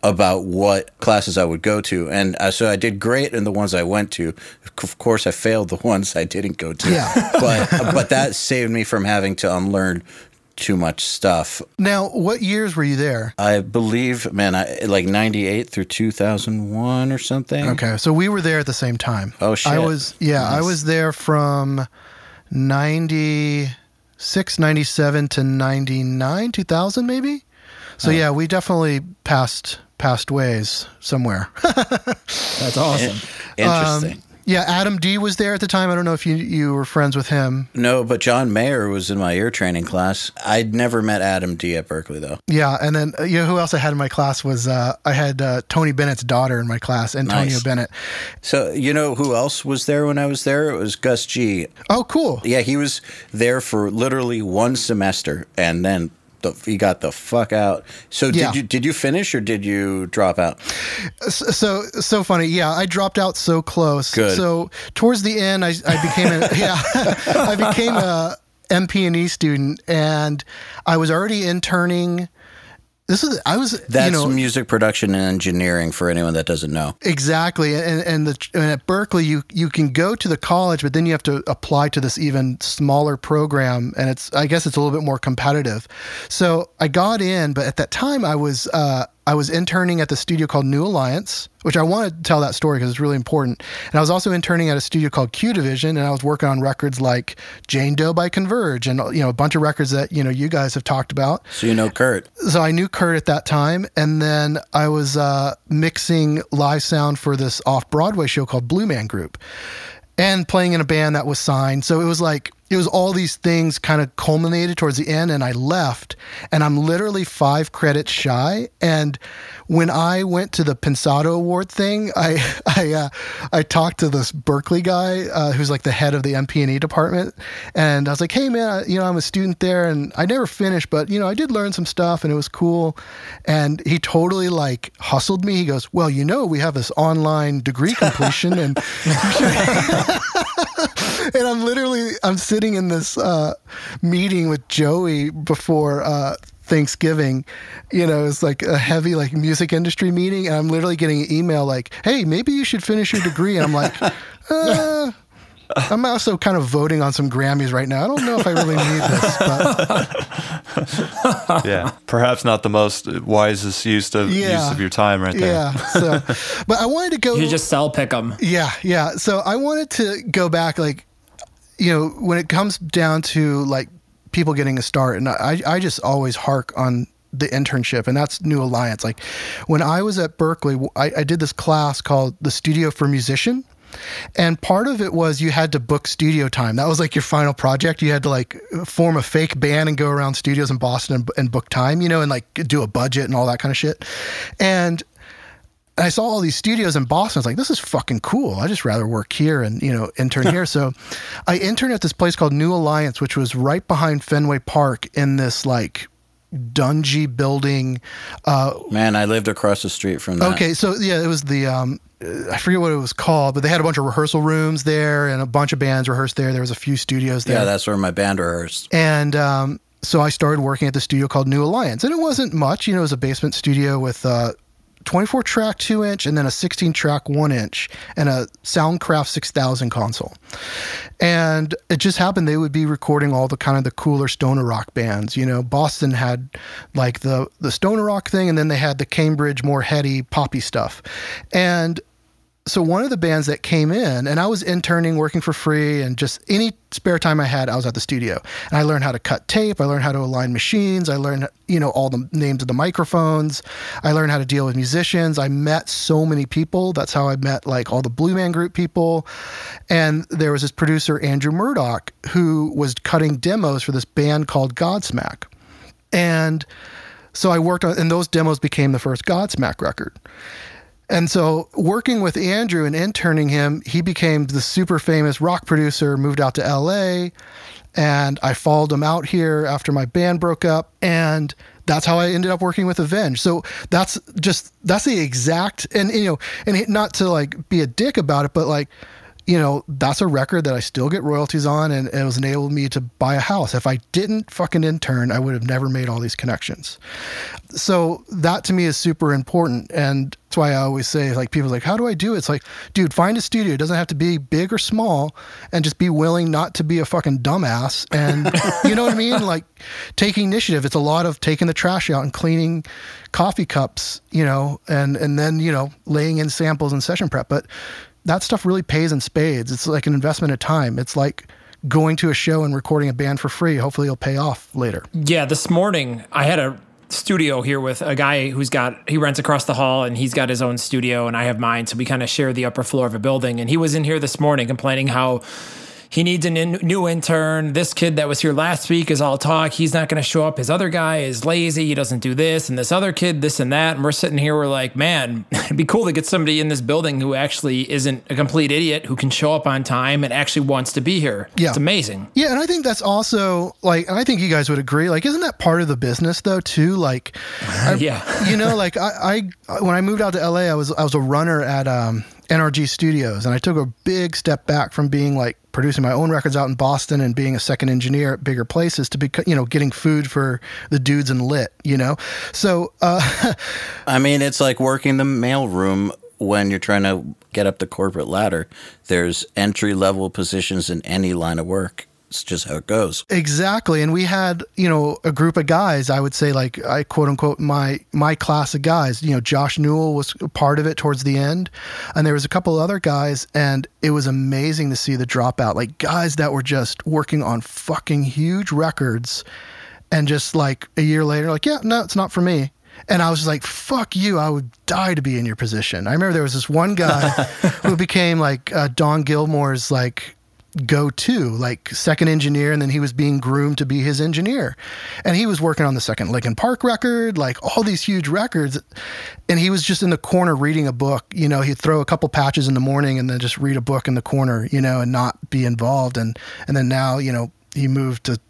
C: about what classes I would go to. And uh, so I did great in the ones I went to. Of course, I failed the ones I didn't go to.
E: Yeah.
C: but but that saved me from having to unlearn too much stuff.
E: Now, what years were you there?
C: I believe, man, I like 98 through 2001 or something.
E: Okay, so we were there at the same time.
C: Oh, shit.
E: I was yeah, I was there from 96, 97 to 99, 2000 maybe. So yeah, we definitely passed passed ways somewhere.
D: That's awesome.
C: Interesting.
E: yeah, Adam D was there at the time. I don't know if you you were friends with him.
C: no, but John Mayer was in my ear training class. I'd never met Adam D at Berklee, though.
E: Yeah, and then uh, you know who else I had in my class was uh, I had uh, Tony Bennett's daughter in my class, Antonia
C: Nice.
E: Bennett.
C: So, you know who else was there when I was there? It was Gus G.
E: Oh, cool.
C: Yeah, he was there for literally one semester, and then the, he got the fuck out. So did
E: Yeah.
C: you did you finish or did you drop out?
E: so so funny yeah i dropped out so close
C: Good.
E: so towards the end i, I became a yeah i became a mp&e E student and i was already interning this is i was
C: That's
E: you know
C: music production and engineering for anyone that doesn't know.
E: Exactly, and and, the, and at Berklee, you you can go to the college, but then you have to apply to this even smaller program, and it's I guess it's a little bit more competitive. So I got in, but at that time I was uh, I was interning at the studio called New Alliance, which I want to tell that story because it's really important. And I was also interning at a studio called Q Division, and I was working on records like Jane Doe by Converge, and you know a bunch of records that you know you guys have talked about
C: So you know Kurt.
E: so I knew Kurt at that time, and then I was uh, mixing live sound for this off Broadway show called Blue Man Group, and playing in a band that was signed. So it was like it was all these things kind of culminated towards the end, and I left, and I'm literally five credits shy. And when I went to the Pensado Award thing, I I uh, I talked to this Berklee guy uh, who's like the head of the MP&E department, and I was like, "Hey man, I, you know I'm a student there, and I never finished, but you know I did learn some stuff, and it was cool." And he totally like hustled me. He goes, "Well, you know we have this online degree completion, and and I'm literally I'm sitting in this uh, meeting with Joey before uh, Thanksgiving. You know, it's like a heavy like music industry meeting, and I'm literally getting an email like, "Hey, maybe you should finish your degree." And I'm like, uh, I'm also kind of voting on some Grammys right now. I don't know if I really need this, but
B: yeah, perhaps not the most wisest use of
E: Yeah.
B: use of your time right there.
E: yeah. So, but I wanted to go.
D: You just sell pick them.
E: Yeah, yeah. So I wanted to go back, like, you know, when it comes down to like people getting a start, and I, I just always hark on the internship, and that's New Alliance. Like, when I was at Berklee, I, I did this class called the Studio for Musician. And part of it was you had to book studio time. That was like your final project. You had to like form a fake band and go around studios in Boston and, and book time, you know, and like do a budget and all that kind of shit. And I saw all these studios in Boston. I was like, this is fucking cool. I just rather work here and, you know, intern here. So I interned at this place called New Alliance, which was right behind Fenway Park in this like dungy building. Uh,
C: Man, I lived across the street from that.
E: okay. So yeah, it was the, um, I forget what it was called, but they had a bunch of rehearsal rooms there and a bunch of bands rehearsed there. There was a few studios there.
C: Yeah, that's where my band rehearsed.
E: And um, so I started working at the studio called New Alliance, and it wasn't much. You know, it was a basement studio with uh, 24 track two inch, and then a 16 track one inch, and a Soundcraft 6000 console. And it just happened they would be recording all the kind of the cooler stoner rock bands. You know, Boston had like the the stoner rock thing, and then they had the Cambridge more heady poppy stuff, and so one of the bands that came in and i was interning working for free and just any spare time i had i was at the studio. And i learned how to cut tape i learned how to align machines i learned you know all the names of the microphones i learned how to deal with musicians. I met so many people that's how i met like all the blue man group people. And there was this producer andrew murdock who was cutting demos for this band called godsmack. And so I worked on, and those demos became the first Godsmack record. And so, working with Andrew and interning him, he became the super famous rock producer, moved out to LA. and I followed him out here after my band broke up, and that's how I ended up working with Avenged. So that's just that's the exact and you know and not to like be a dick about it, but like you know, that's a record that I still get royalties on and it was enabled me to buy a house. If I didn't fucking intern, I would have never made all these connections. So that to me is super important. And that's why I always say, like, people like, how do I do it? It's like, dude, find a studio. It doesn't have to be big or small and just be willing not to be a fucking dumbass. And you know what I mean? Like taking initiative. It's a lot of taking the trash out and cleaning coffee cups, you know, and, and then, you know, laying in samples and session prep. But that stuff really pays in spades. It's like an investment of time. It's like going to a show and recording a band for free. Hopefully, it'll pay off later.
D: Yeah, this morning I had a studio here with a guy who's got he rents across the hall and he's got his own studio and I have mine. So we kind of share the upper floor of a building. And he was in here this morning complaining how he needs a new intern. This kid that was here last week is all talk. He's not going to show up. His other guy is lazy. He doesn't do this. And this other kid, this and that. And we're sitting here, we're like, man, it'd be cool to get somebody in this building who actually isn't a complete idiot, who can show up on time and actually wants to be here.
E: Yeah.
D: It's amazing.
E: Yeah. And I think that's also like, and I think you guys would agree, like, isn't that part of the business though, too? Like, I,
D: yeah.
E: you know, like I, I, when I moved out to LA, I was, I was a runner at, um, NRG Studios, and I took a big step back from being like producing my own records out in Boston and being a second engineer at bigger places to be, you know, getting food for the dudes in lit, you know. So, uh,
C: I mean, it's like working the mailroom when you're trying to get up the corporate ladder. There's entry level positions in any line of work it's just how it goes.
E: Exactly. And we had, you know, a group of guys, I would say like I quote unquote my my class of guys. You know, Josh Newell was part of it towards the end. And there was a couple other guys and it was amazing to see the dropout. Like guys that were just working on fucking huge records and just like a year later, like, yeah, no, it's not for me. And I was just like, fuck you. I would die to be in your position. I remember there was this one guy who became like uh, Don Gilmore's like go to, like second engineer, and then he was being groomed to be his engineer. And he was working on the second Linkin Park record, like all these huge records. And he was just in the corner reading a book. You know, he'd throw a couple patches in the morning and then just read a book in the corner, you know, and not be involved. And and then now, you know, he moved to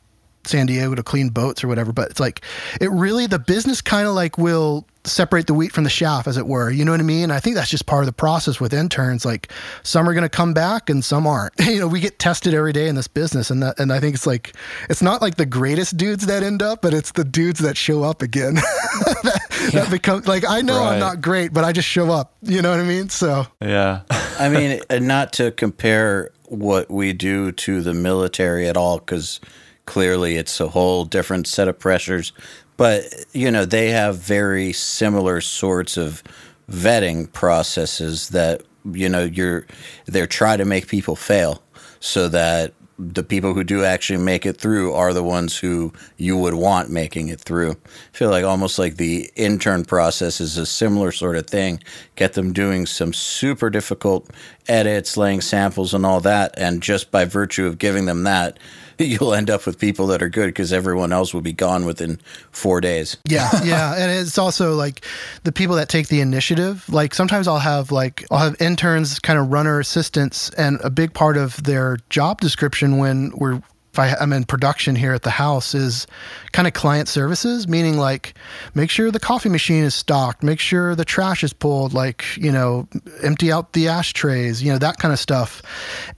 E: San Diego to clean boats or whatever. But it's like it really the business kind of like will separate the wheat from the chaff, as it were. You know what I mean? I think that's just part of the process with interns. Like some are going to come back and some aren't. you know, we get tested every day in this business, and that, and I think it's like it's not like the greatest dudes that end up, but it's the dudes that show up again. that, yeah. that become like I know right. I'm not great, but I just show up. You know what I mean? So
B: yeah.
C: I mean, not to compare what we do to the military at all, because clearly it's a whole different set of pressures but you know they have very similar sorts of vetting processes that you know you're they're trying to make people fail so that the people who do actually make it through are the ones who you would want making it through. I feel like almost like the intern process is a similar sort of thing. Get them doing some super difficult edits, laying samples, and all that. And just by virtue of giving them that, you'll end up with people that are good because everyone else will be gone within four days.
E: Yeah, yeah, and it's also like the people that take the initiative. Like sometimes I'll have like I'll have interns, kind of runner assistants, and a big part of their job description when we're if I, am in production here at the house is kind of client services, meaning like make sure the coffee machine is stocked, make sure the trash is pulled, like, you know, empty out the ashtrays, you know, that kind of stuff.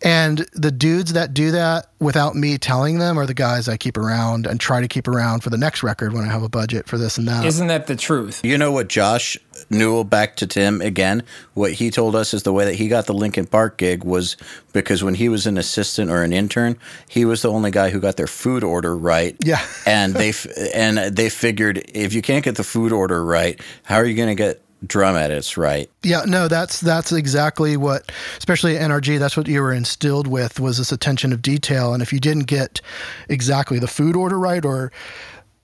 E: And the dudes that do that without me telling them are the guys I keep around and try to keep around for the next record when I have a budget for this and that.
D: Isn't that the truth?
C: You know what Josh Newell back to Tim again. What he told us is the way that he got the Linkin Park gig was because when he was an assistant or an intern, he was the only guy who got their food order right.
E: Yeah,
C: and they and they figured if you can't get the food order right, how are you going to get drum edits right.
E: Yeah, no, that's that's exactly what, especially at NRG, that's what you were instilled with was this attention of detail. And if you didn't get exactly the food order right or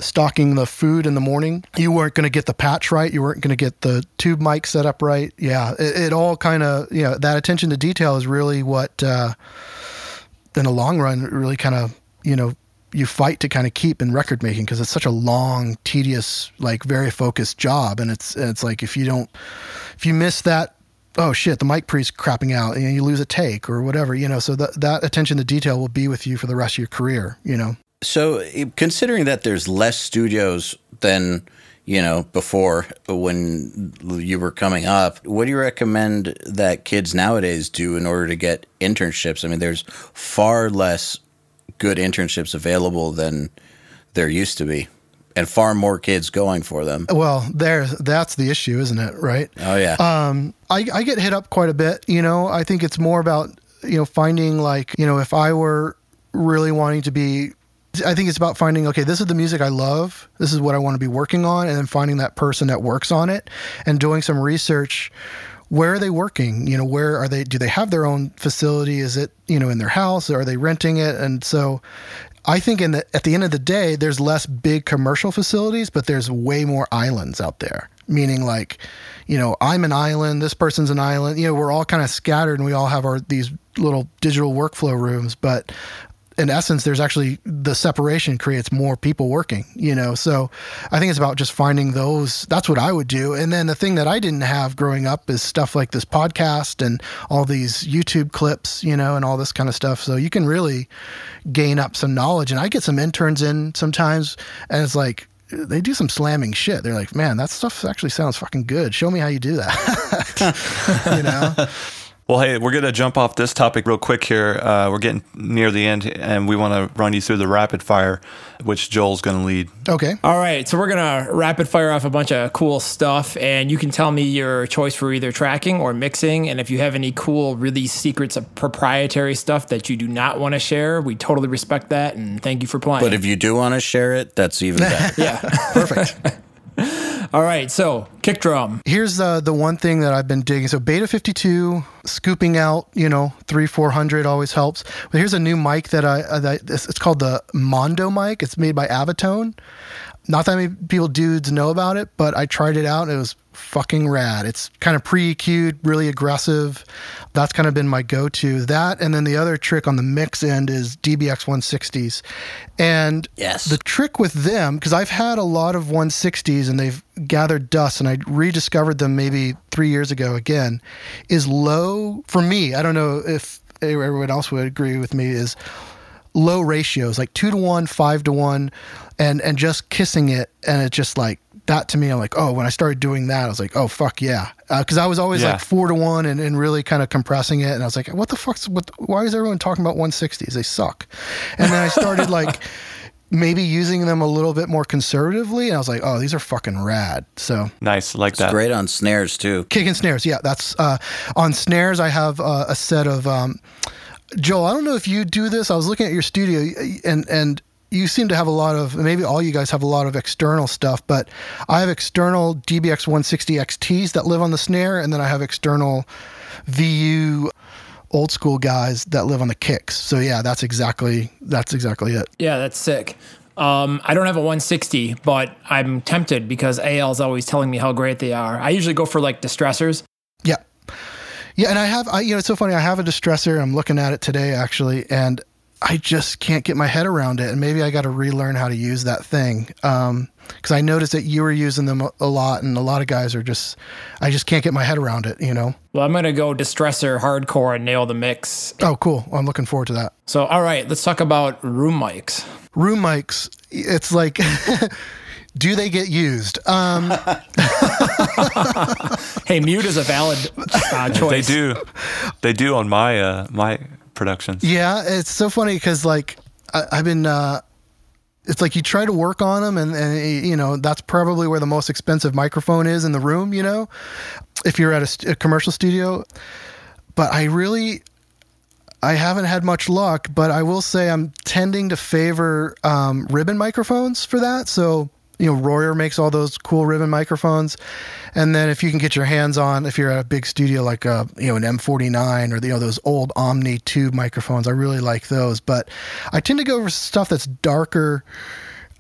E: stocking the food in the morning. You weren't going to get the patch right. You weren't going to get the tube mic set up right. Yeah, it, it all kind of, you know, that attention to detail is really what, uh, in the long run, really kind of, you know, you fight to kind of keep in record making because it's such a long, tedious, like very focused job. And it's, it's like if you don't, if you miss that oh shit, the mic pre's crapping out, and you lose a take or whatever, you know. So that that attention to detail will be with you for the rest of your career, you know.
C: So, eh, considering that there's less studios than you know before when you were coming up, what do you recommend that kids nowadays do in order to get internships? I mean, there's far less good internships available than there used to be, and far more kids going for them.
E: Well, there, that's the issue, isn't it? Right?
C: Oh yeah.
E: Um, I, I get hit up quite a bit. You know, I think it's more about you know finding like you know if I were really wanting to be I think it's about finding, okay, this is the music I love. This is what I want to be working on. And then finding that person that works on it and doing some research. Where are they working? You know, where are they? Do they have their own facility? Is it, you know, in their house? Or are they renting it? And so I think in the, at the end of the day, there's less big commercial facilities, but there's way more islands out there. Meaning like, you know, I'm an island, this person's an island. You know, we're all kind of scattered and we all have our these little digital workflow rooms, but in essence, there's actually the separation creates more people working, you know. So I think it's about just finding those. That's what I would do. And then the thing that I didn't have growing up is stuff like this podcast and all these YouTube clips, you know, and all this kind of stuff. So you can really gain up some knowledge. And I get some interns in sometimes, and it's like, they do some slamming shit. They're like, man, that stuff actually sounds fucking good. Show me how you do that. you know?
B: Well, hey, we're going to jump off this topic real quick here. Uh, we're getting near the end, and we want to run you through the rapid fire, which Joel's going to lead.
E: Okay.
D: All right. So we're going to rapid fire off a bunch of cool stuff, and you can tell me your choice for either tracking or mixing. And if you have any cool, really secrets of proprietary stuff that you do not want to share, we totally respect that. And thank you for playing.
C: but if you do want to share it, that's even better.
D: yeah.
E: Perfect.
D: All right. So kick drum.
E: Here's the the one thing that I've been digging. So Beta 52, scooping out, you know, three four hundred always helps. But here's a new mic that I uh, that it's, called the Mondo mic. It's made by Avantone. Not that many people dudes know about it, but I tried it out. And it was fucking rad. It's kind of pre-EQ'd, really aggressive. That's kind of been my go-to. That and then the other trick on the mix end is DBX 160s. And
C: Yes.
E: the trick with them, because I've had a lot of 160s and they've gathered dust, and I rediscovered them maybe three years ago again, is low for me. I don't know if everyone else would agree with me. Is low ratios, like two to one, five to one, and and just kissing it, and it just like that to me. I'm like, oh, when I started doing that, I was like, oh fuck yeah, because I was always
B: Yeah.
E: like four to one and, and really kind of compressing it, and I was like, what the fuck's what? Why is everyone talking about 160s? They suck. And then I started like. Maybe using them a little bit more conservatively, and I was like, "Oh, these are fucking rad." So
B: Nice, like that.
C: Great on snares too.
E: Kick and snares, yeah. That's uh, on snares. I have uh, a set of um, Joel. I don't know if you do this. I was looking at your studio, and and you seem to have a lot of. Maybe all you guys have a lot of external stuff, but I have external DBX 160 XTs that live on the snare, and then I have external VU old school guys that live on the kicks. So yeah, that's exactly that's exactly it.
D: Yeah, that's sick. Um, I don't have a 160, but I'm tempted because Eyal is always telling me how great they are. I usually go for like distressors.
E: Yeah. Yeah, and I have I you know it's so funny. I have a distressor. I'm looking at it today actually, and I just can't get my head around it. And maybe I got to relearn how to use that thing. Um, because I noticed that you were using them a, a lot, and a lot of guys are just, I just can't get my head around it. You know.
D: Well, I'm gonna go distressor hardcore and nail the mix.
E: Oh, cool. I'm looking forward to that.
D: So, all right, let's talk about room mics.
E: Room mics. It's like. Do they get used? Um,
D: Hey, mute is a valid uh,
B: They do, they do on my uh, my productions.
E: Yeah, it's so funny because like I, I've been. Uh, it's like you try to work on them, and, and you know that's probably where the most expensive microphone is in the room. You know, if you're at a, st- a commercial studio. But I really, I haven't had much luck. But I will say I'm tending to favor um, ribbon microphones for that. So you know, Royer makes all those cool ribbon microphones, and then if you can get your hands on, if you're at a big studio like a you know an M49 or the, you know those old Omni tube microphones, I really like those. But I tend to go for stuff that's darker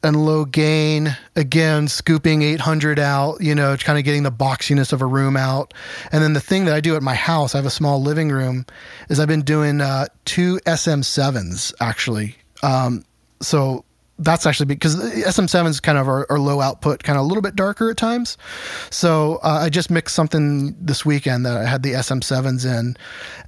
E: and low gain. Again, scooping 800 out, you know, kind of getting the boxiness of a room out. And then the thing that I do at my house, I have a small living room, is I've been doing uh, two SM7s actually. Um, so that's actually because SM7s kind of are, are low output, kind of a little bit darker at times. So uh, I just mixed something this weekend that I had the SM7s in,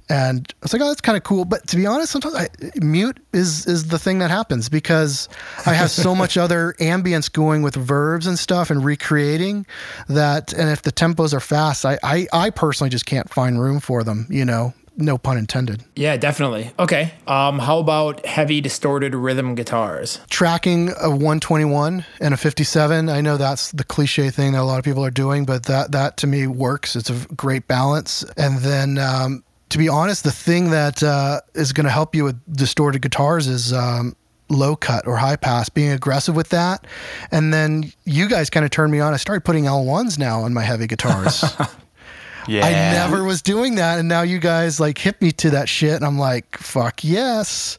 E: and I was like, oh, that's kind of cool. But to be honest, sometimes I, mute is is the thing that happens because I have so much other ambience going with verbs and stuff and recreating that, and if the tempos are fast, I I, I personally just can't find room for them. You know, no pun intended.
D: Yeah, definitely. Okay. Um, how about heavy distorted rhythm guitars?
E: Tracking a 121 and a 57. I know that's the cliche thing that a lot of people are doing, but that that to me works. It's a great balance. And then. Um, to be honest, the thing that uh, is going to help you with distorted guitars is um, low cut or high pass, being aggressive with that. And then you guys kind of turned me on. I started putting L1s now on my heavy guitars.
B: Yeah.
E: I never was doing that, and now you guys like hit me to that shit, and I'm like, fuck yes.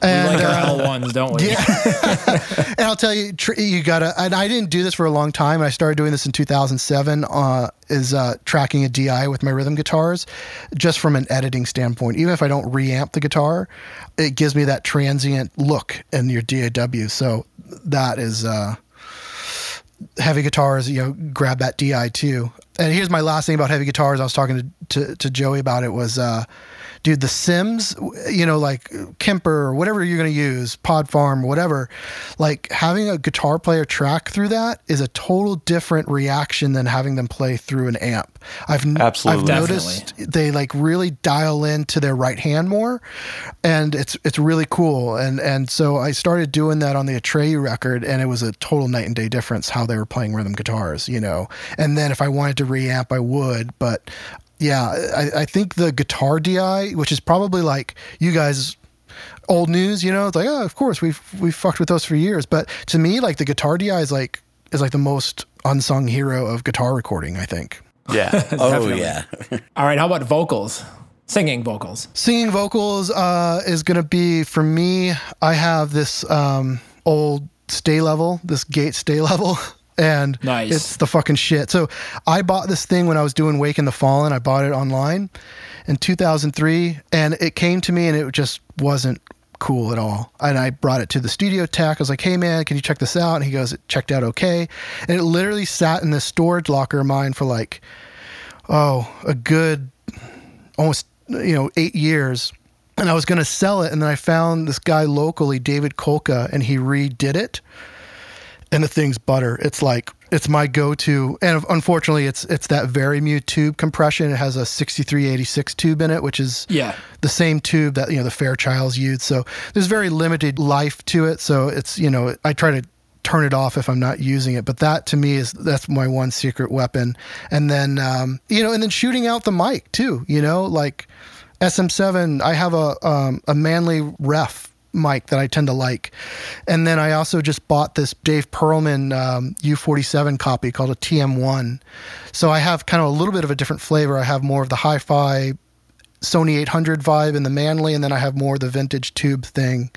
D: We
E: And,
D: like
E: uh,
D: our L1s, don't we?
E: and I'll tell you, tr- you gotta. And I didn't do this for a long time. I started doing this in 2007. Uh, is uh, tracking a DI with my rhythm guitars, just from an editing standpoint. Even if I don't reamp the guitar, it gives me that transient look in your DAW. So that is. Uh, heavy guitars, you know, grab that DI too. And here's my last thing about heavy guitars. I was talking to, to, to Joey about it was, uh, dude, the Sims, you know, like Kemper or whatever you're going to use, Pod Farm, whatever, like having a guitar player track through that is a total different reaction than having them play through an amp. I've
B: Absolutely.
E: I've noticed they like really dial into their right hand more, and it's it's really cool. And and so I started doing that on the Atreyu record, and it was a total night and day difference how they were playing rhythm guitars, you know. And then if I wanted to reamp, I would, but yeah, I, I think the guitar DI, which is probably like you guys old news, you know, it's like, oh, of course we've we've fucked with those for years. But to me, like the guitar DI is like is like the most unsung hero of guitar recording, I think.
B: Yeah.
C: Oh yeah.
D: All right. How about vocals? Singing vocals.
E: Singing vocals uh, is going to be for me. I have this um, old STA-Level, this gate stay level, and
D: Nice.
E: it's the fucking shit. So I bought this thing when I was doing Waking the Fallen. I bought it online in 2003, and it came to me, and it just wasn't cool at all. And I brought it to the studio tech. I was like, "Hey man, can you check this out?" And he goes, "It checked out okay." And it literally sat in this storage locker of mine for like, oh, a good almost you know eight years and i was going to sell it and then i found this guy locally david kolka and he redid it and the thing's butter. It's like it's my go-to. And unfortunately it's it's that very mute tube compression. It has a 6386 tube in it which is
D: Yeah.
E: the same tube that you know the fairchild's used. So there's very limited life to it. So it's you know i try to turn it off if i'm not using it. But that to me is that's my one secret weapon. And then um, you know and then shooting out the mic too you know like sm7 i have a um, a Manley ref mic that I tend to like. And then I also just bought this Dave Pearlman um, U47 copy called a TM1. So I have kind of a little bit of a different flavor. I have more of the hi fi Sony 800 vibe in the Manley, and then I have more the vintage tube thing.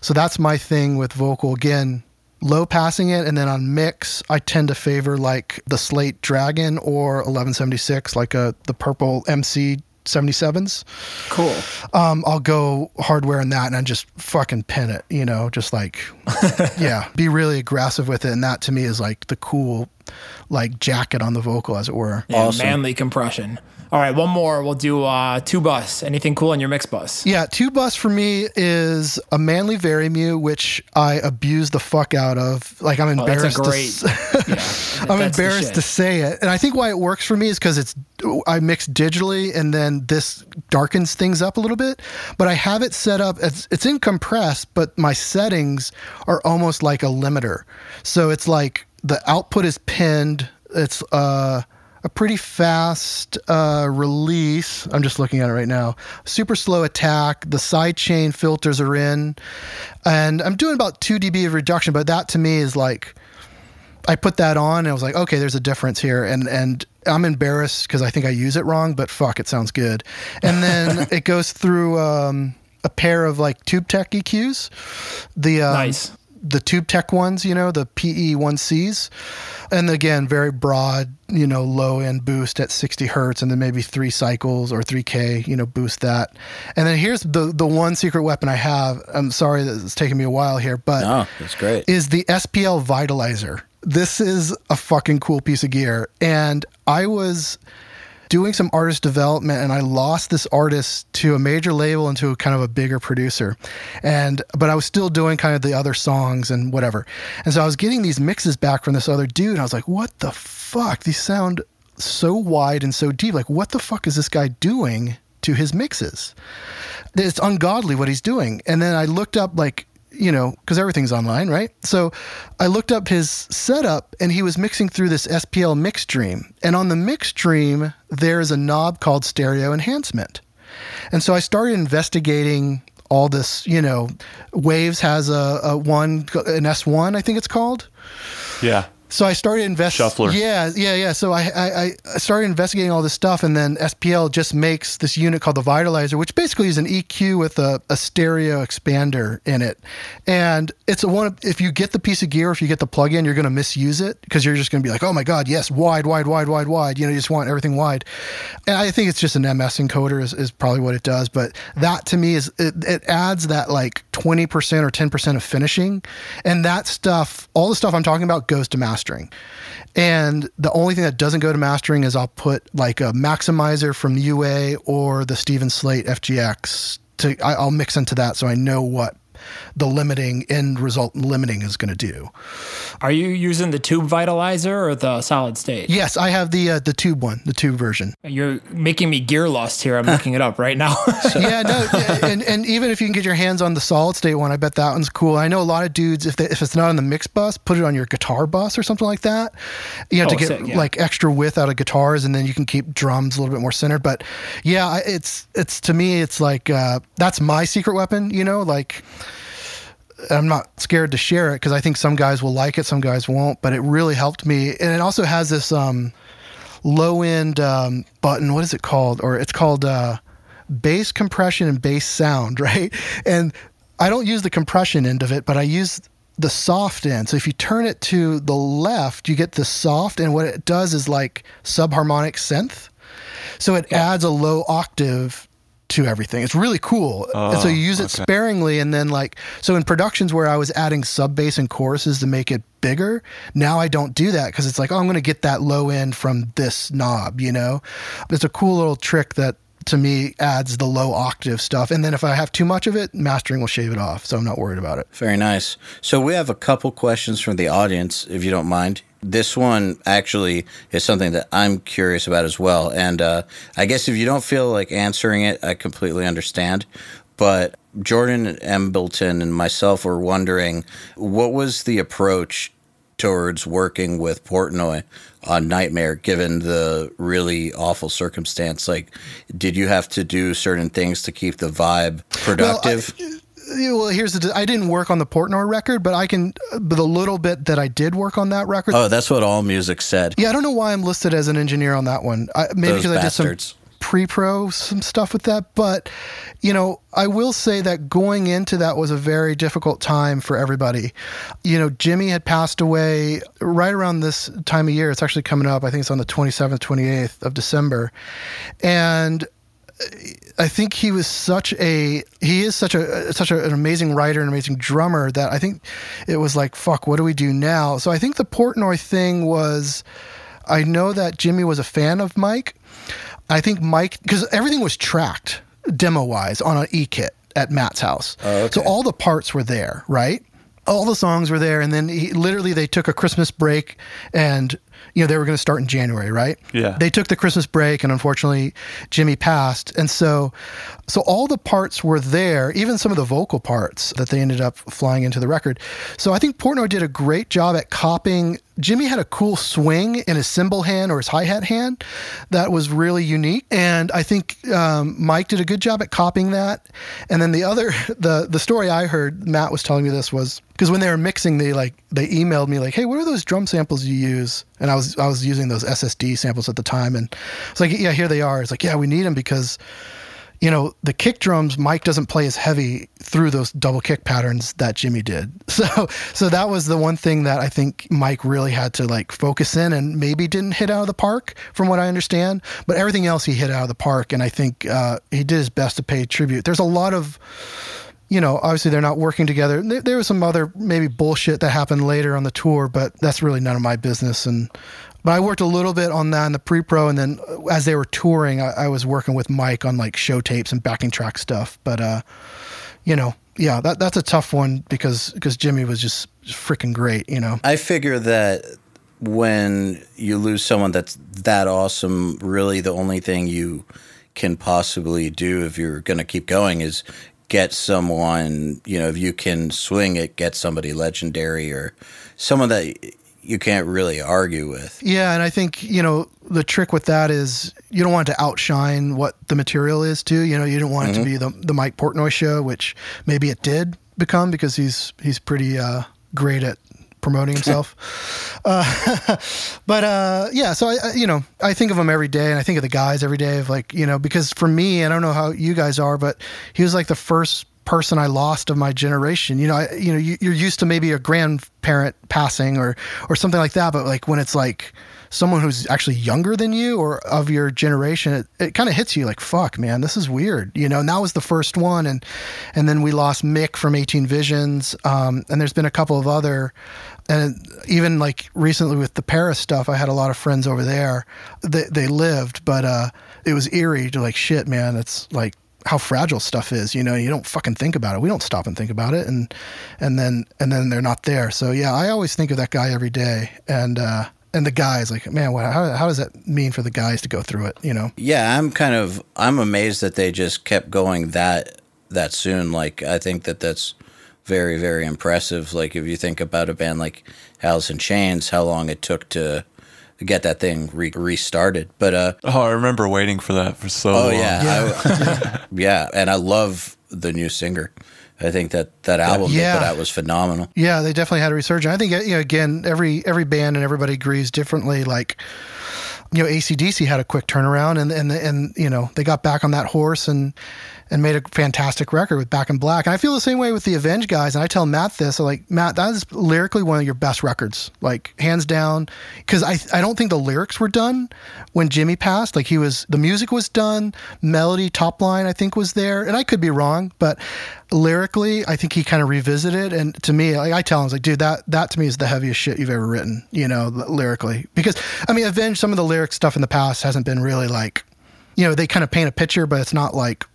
E: So that's my thing with vocal. Again, low passing it, and then on mix, I tend to favor like the Slate Dragon or 1176, like a the purple MC 77s
D: Cool.
E: um, I'll go hardware in that and I just fucking pin it, you know, just like, yeah, be really aggressive with it. And that to me is like the cool, like jacket on the vocal, as it were.
D: Yeah,
C: Awesome.
D: Manley compression. All right, one more. We'll do uh, two bus. Anything cool in your mix bus?
E: Yeah, two bus for me is a Manley Varimu, which I abuse the fuck out of. Like I'm
D: Oh, that's
E: embarrassed. to
D: great.
E: s-
D: yeah,
E: I'm embarrassed to say it, and I think why it works for me is because it's I mix digitally, and then this darkens things up a little bit. But I have it set up; it's it's in compress, but my settings are almost like a limiter. So it's like the output is pinned. It's uh, a pretty fast uh, release. I'm just looking at it right now. Super slow attack. The side chain filters are in, and I'm doing about two dB of reduction. But that to me is like. I put that on and I was like, okay, there's a difference here. And and I'm embarrassed because I think I use it wrong, but fuck, it sounds good. And then it goes through um, a pair of like Tube Tech EQs. The um,
D: Nice.
E: The Tube Tech ones, you know, the PE1Cs. And again, very broad, you know, low end boost at 60 hertz and then maybe three cycles or 3K, you know, boost that. And then here's the, the one secret weapon I have. I'm sorry that it's taking me a while here, but
C: Oh, that's great.
E: is the SPL Vitalizer. This is a fucking cool piece of gear. And I was doing some artist development and I lost this artist to a major label and to a kind of a bigger producer. And but I was still doing kind of the other songs and whatever. And so I was getting these mixes back from this other dude and I was like, "What the fuck? These sound so wide and so deep. Like what the fuck is this guy doing to his mixes?" It's ungodly what he's doing. And then I looked up like you know, because everything's online, right? So I looked up his setup and he was mixing through this SPL MixDream. And on the MixDream, there's a knob called stereo enhancement. And so I started investigating all this, you know, Waves has a, a one, an S1, I think it's called.
B: Yeah.
E: So I started investing.
B: Shuffler.
E: Yeah, yeah, yeah. So I, I, I started investigating all this stuff, and then SPL just makes this unit called the Vitalizer, which basically is an EQ with a, a stereo expander in it. And it's a one. Of, if you get the piece of gear, if you get the plug-in, you're going to misuse it because you're just going to be like, oh my god, yes, wide, wide, wide, wide, wide. You know, you just want everything wide. And I think it's just an MS encoder is, is probably what it does. But that to me is it, it adds that like 20% or 10% of finishing, and that stuff, all the stuff I'm talking about, goes to mastering. And the only thing that doesn't go to mastering is I'll put like a maximizer from UA or the Steven Slate FGX to I'll mix into that so I know what the limiting end result limiting is going to do.
D: Are you using the tube vitalizer or the solid state?
E: Yes, I have the uh, the tube one, the tube version.
D: You're making me gear lost here. I'm looking it up right now.
E: yeah, no, and and even if you can get your hands on the solid state one, I bet that one's cool. I know a lot of dudes if they, if it's not on the mix bus, put it on your guitar bus or something like that. You have
D: Oh,
E: to get
D: sick, yeah.
E: like extra width out of guitars, and then you can keep drums a little bit more centered. But yeah, it's it's to me, it's like uh, that's my secret weapon. You know, like. I'm not scared to share it because I think some guys will like it, some guys won't. But it really helped me, and it also has this um, low end um, button. What is it called? Or it's called uh, bass compression and bass sound, right? And I don't use the compression end of it, but I use the soft end. So if you turn it to the left, you get the soft, and what it does is like subharmonic synth. So it adds a low octave to everything. It's really cool. and so you oh, use it
B: okay.
E: sparingly and then like so in productions where I was adding sub bass and choruses to make it bigger, now I don't do that because it's like, oh, I'm going to get that low end from this knob, you know? It's a cool little trick that to me adds the low octave stuff. And then if I have too much of it, mastering will shave it off. So I'm not worried about it.
C: Very nice. So we have a couple questions from the audience, if you don't mind. This one actually is something that I'm curious about as well. And uh, I guess if you don't feel like answering it, I completely understand. But Jordan Embleton and myself were wondering what was the approach towards working with Portnoy on Nightmare, given the really awful circumstance? Like, did you have to do certain things to keep the vibe productive?
E: Yeah, Well, here's the. I didn't work on the Portnoy record, but I can. But the little bit that I did work on that record.
C: oh, that's what All Music said.
E: yeah, I don't know why I'm listed as an engineer on that one. I, maybe
C: Those
E: because I did some pre-pro some stuff with that. But you know, I will say that going into that was a very difficult time for everybody. You know, Jimmy had passed away right around this time of year. It's actually coming up. I think it's on the 27th, 28th of December, and uh, I think he was such a he is such a such a, an amazing writer and amazing drummer that I think it was like fuck what do we do now? So I think the Portnoy thing was I know that Jimmy was a fan of Mike. I think Mike because everything was tracked demo wise on an e kit at Matt's house. Oh, so all the parts were there right? All the songs were there and then he, literally they took a Christmas break and you know they were going to start in January right
B: Yeah.
E: they took the Christmas break and unfortunately Jimmy passed. And so so all the parts were there, even some of the vocal parts that they ended up flying into the record. So I think Portnoy did a great job at copying Jimmy had a cool swing in his cymbal hand or his hi-hat hand that was really unique. And I think um, Mike did a good job at copying that. And then the other the the story I heard, Matt was telling me this was because when they were mixing, they like they emailed me like, "Hey, what are those drum samples you use?" And I was I was using those SSD samples at the time, and it's like, "Yeah, here they are." It's like, "Yeah, we need them because." You know, the kick drums, Mike doesn't play as heavy through those double kick patterns that Jimmy did. So, so that was the one thing that I think Mike really had to like focus in and maybe didn't hit out of the park from what I understand, but everything else he hit out of the park. And I think uh, he did his best to pay tribute. There's a lot of, you know, obviously they're not working together. There, there was some other maybe bullshit that happened later on the tour, but that's really none of my business. And but I worked a little bit on that in the pre-pro, and then as they were touring, I, I was working with Mike on like show tapes and backing track stuff. But uh, you know, yeah, that that's a tough one because because Jimmy was just freaking great. You know,
C: I figure that when you lose someone that's that awesome, really the only thing you can possibly do if you're going to keep going is get someone, you know, if you can swing it, get somebody legendary or someone that you can't really argue with.
E: Yeah, and I think you know the trick with that is you don't want it to outshine what the material is too. You know, you don't want mm-hmm. it to mm-hmm. be the the Mike Portnoy show, which maybe it did become because he's he's pretty uh, great at promoting himself. uh, but uh, yeah, so I, you know, I think of him every day, and I think of the guys every day. Of like, you know, because for me, I don't know how you guys are, but he was like the first person I lost of my generation. You know, I, you know, you, are used to maybe a grandparent passing or or something like that, but like when it's like someone who's actually younger than you or of your generation, it, it kind of hits you like, fuck, man, this is weird. You know, and that was the first one, and and then we lost Mick from 18 Visions, um, and there's been a couple of other. And even like recently with the Paris stuff, I had a lot of friends over there. They they lived, but uh, it was eerie to like shit, man. It's like how fragile stuff is. You know, you don't fucking think about it. We don't stop and think about it, and and then and then they're not there. So yeah, I always think of that guy every day, and uh, and the guys like, man, what, how how does that mean for the guys to go through it? You know?
C: Yeah, I'm kind of I'm amazed that they just kept going that that soon. Like I think that that's very very impressive. Like if you think about a band like Alice in Chains, how long it took to get that thing re- restarted. But uh,
B: oh, I remember waiting for that for so
C: oh,
B: long.
C: Yeah, yeah. I, yeah, and I love the new singer. I think that that album yeah. they put out was phenomenal.
E: Yeah, they definitely had a resurgence. I think you know, again, every every band and everybody agrees differently. Like you know, ACDC had a quick turnaround, and and and you know they got back on that horse and and made a fantastic record with Back in Black. And I feel the same way with the Avenged guys. And I tell Matt this, I'm like Matt, that is lyrically one of your best records, like hands down. Because I I don't think the lyrics were done when Jimmy passed. Like he was, the music was done, melody, top line, I think was there, and I could be wrong, but lyrically, I think he kind of revisited. And to me, like I tell him, I like, dude, that that to me is the heaviest shit you've ever written, you know, lyrically. Because I mean, Avenged, some of the lyric stuff in the past hasn't been really like, you know, they kind of paint a picture, but it's not like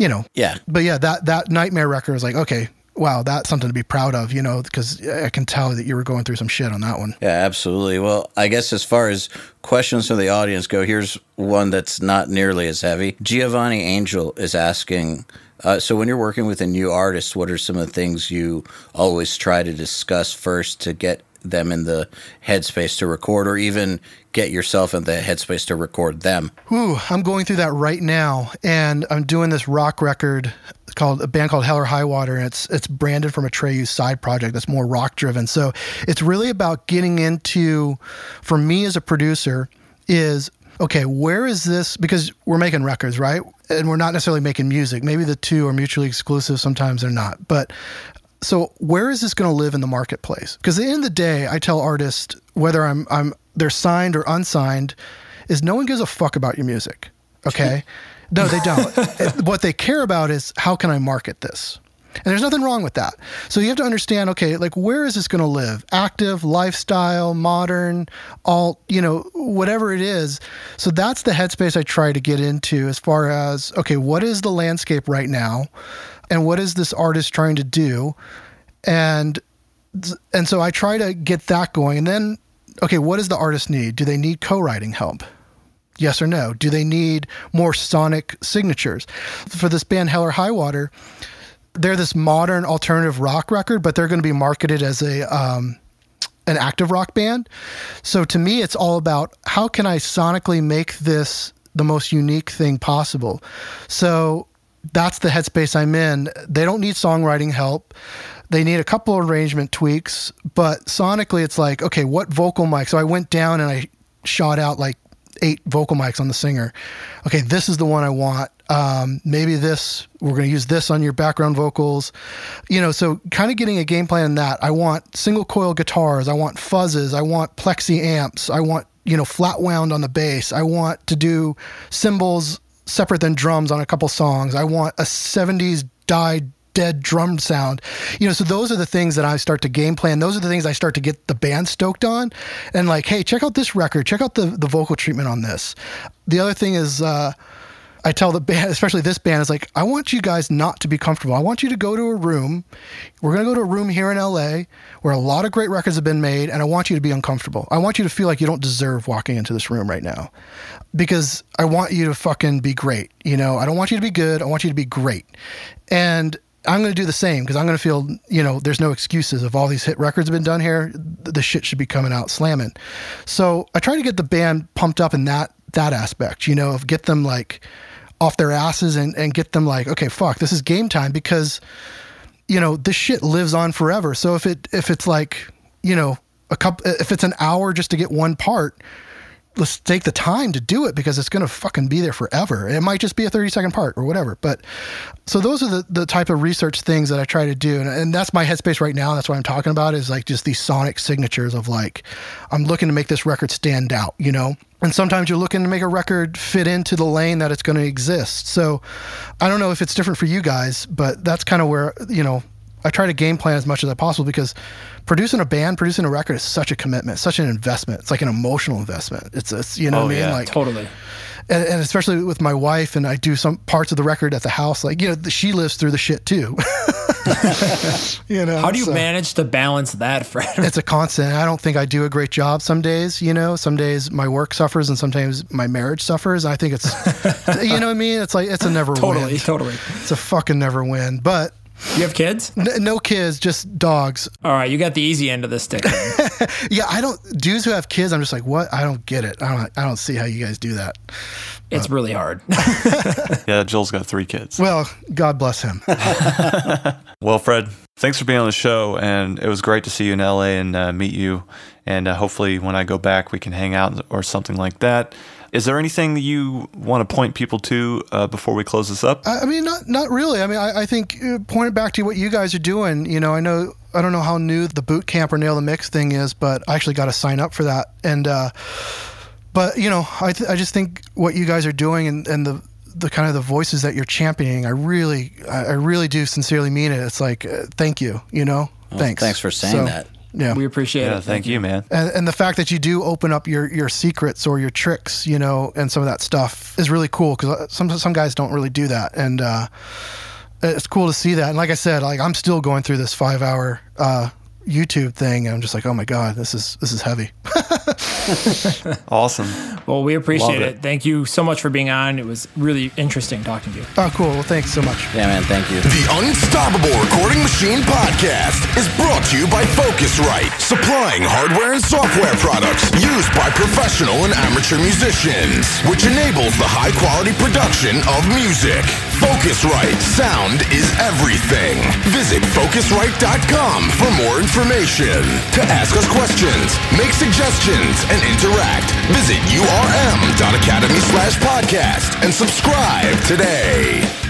E: you know.
C: Yeah.
E: But yeah, that that nightmare record was like, okay, wow, that's something to be proud of, you know, because I can tell that you were going through some shit on that one.
C: Yeah, absolutely. Well, I guess as far as questions from the audience go, here's one that's not nearly as heavy. Giovanni Angel is asking. Uh, so, when you're working with a new artist, what are some of the things you always try to discuss first to get them in the headspace to record, or even get yourself in the headspace to record them?
E: Ooh, I'm going through that right now, and I'm doing this rock record called a band called Hell or High Water, and it's it's branded from Atreyu side project that's more rock driven. So it's really about getting into, for me as a producer, is okay, where is this? Because we're making records, right? And we're not necessarily making music. Maybe the two are mutually exclusive. Sometimes they're not. But so where is this going to live in the marketplace? Because at the end of the day, I tell artists whether I'm I'm they're signed or unsigned, is no one gives a fuck about your music. Okay, no, they don't. what they care about is how can I market this. And there's nothing wrong with that. So you have to understand, okay, like where is this going to live? Active, lifestyle, modern, all, you know, whatever it is. So that's the headspace I try to get into as far as, okay, what is the landscape right now? And what is this artist trying to do? And and so i try to get that going and then okay what does the artist need? Do they need co-writing help? Yes or no? Do they need more sonic signatures? For this band hell or high water they're this modern alternative rock record but they're going to be marketed as a um, an active rock band. So to me it's all about how can i sonically make this the most unique thing possible? So that's the headspace I'm in. They don't need songwriting help. They need a couple of arrangement tweaks, but sonically it's like, okay, what vocal mic? So I went down and I shot out like eight vocal mics on the singer. Okay, this is the one I want. Um, maybe this we're going to use this on your background vocals. You know, so kind of getting a game plan in that. I want single coil guitars. I want fuzzes. I want plexi amps. I want you know flat wound on the bass. I want to do cymbals separate than drums on a couple songs. I want a 70s died dead drum sound. You know, so those are the things that I start to game plan. Those are the things I start to get the band stoked on. And like, hey, check out this record. Check out the the vocal treatment on this. The other thing is uh I tell the band, especially this band, is like, I want you guys not to be comfortable. I want you to go to a room. We're going to go to a room here in LA where a lot of great records have been made, and I want you to be uncomfortable. I want you to feel like you don't deserve walking into this room right now because I want you to fucking be great. You know, I don't want you to be good. I want you to be great. And I'm going to do the same because I'm going to feel, you know, there's no excuses. If all these hit records have been done here, the shit should be coming out slamming. So I try to get the band pumped up in that that aspect, you know, of get them like off their asses and, and get them like, okay, fuck, this is game time because, you know, this shit lives on forever. So if it if it's like, you know, a couple if it's an hour just to get one part, let's take the time to do it because it's going to fucking be there forever. It might just be a 30 second part or whatever. But so those are the, the type of research things that I try to do. And, and that's my headspace right now. That's what I'm talking about is like just these sonic signatures of like, I'm looking to make this record stand out, you know? And sometimes you're looking to make a record fit into the lane that it's going to exist. So I don't know if it's different for you guys, but that's kind of where, you know, I try to game plan as much as I possible because producing a band, producing a record is such a commitment, such an investment. It's like an emotional investment. It's, it's you know
B: Oh,
E: what I oh, mean?
B: yeah,
E: like
D: Totally.
E: and, and especially with my wife and I do some parts of the record at the house. Like, you know, she lives through the shit too. you know,
D: How do you
E: so
D: manage to balance that, Fred?
E: It's a constant. I don't think I do a great job some days, you know, some days my work suffers and sometimes my marriage suffers. I think it's, you know what I mean? It's like, it's a never
D: totally,
E: win.
D: totally.
E: It's a fucking never win, but
D: You have kids?
E: n- no kids, just dogs.
D: All right, you got the easy end of the stick.
E: Yeah. I don't, dudes who have kids, I'm just like, what? I don't get it. I don't, I don't see how you guys do that.
D: It's really hard.
B: Yeah, Joel's got three kids.
E: Well, God bless him.
B: Well, Fred, thanks for being on the show, and it was great to see you in LA and uh, meet you. And uh, hopefully, when I go back, we can hang out or something like that. Is there anything that you want to point people to uh, before we close this up?
E: I I mean, not not really. I mean, I, I think uh, point it back to what you guys are doing. You know, I know I don't know how new the boot camp or nail the mix thing is, but I actually got to sign up for that. And uh, but you know, I th- I just think what you guys are doing and, and the the kind of the voices that you're championing, I really I, I really do sincerely mean it. It's like uh, thank you. You know, thanks.
C: thanks for saying
E: So,
C: that.
E: Yeah.
D: we appreciate
B: yeah,
D: it.
B: thank you, man.
E: and, and the fact that you do open up your, your secrets or your tricks, you know, and some of that stuff is really cool because some some guys don't really do that, and uh, it's cool to see that. And like I said, like I'm still going through this five hour uh, YouTube thing, and I'm just like, oh my god, this is this is heavy.
B: Awesome.
D: Well, we appreciate it.
B: it.
D: Thank you so much for being on. It was really interesting talking to you.
E: oh, cool. Well, thanks so much.
C: Yeah, man, thank you.
A: The Unstoppable Recording Machine Podcast is brought to you by Focusrite, supplying hardware and software products used by professional and amateur musicians, which enables the high quality production of music. Focusrite, sound is everything. Visit Focusrite.com for more information. To ask us questions, make suggestions, and interact, visit urm.academy slash podcast and subscribe today.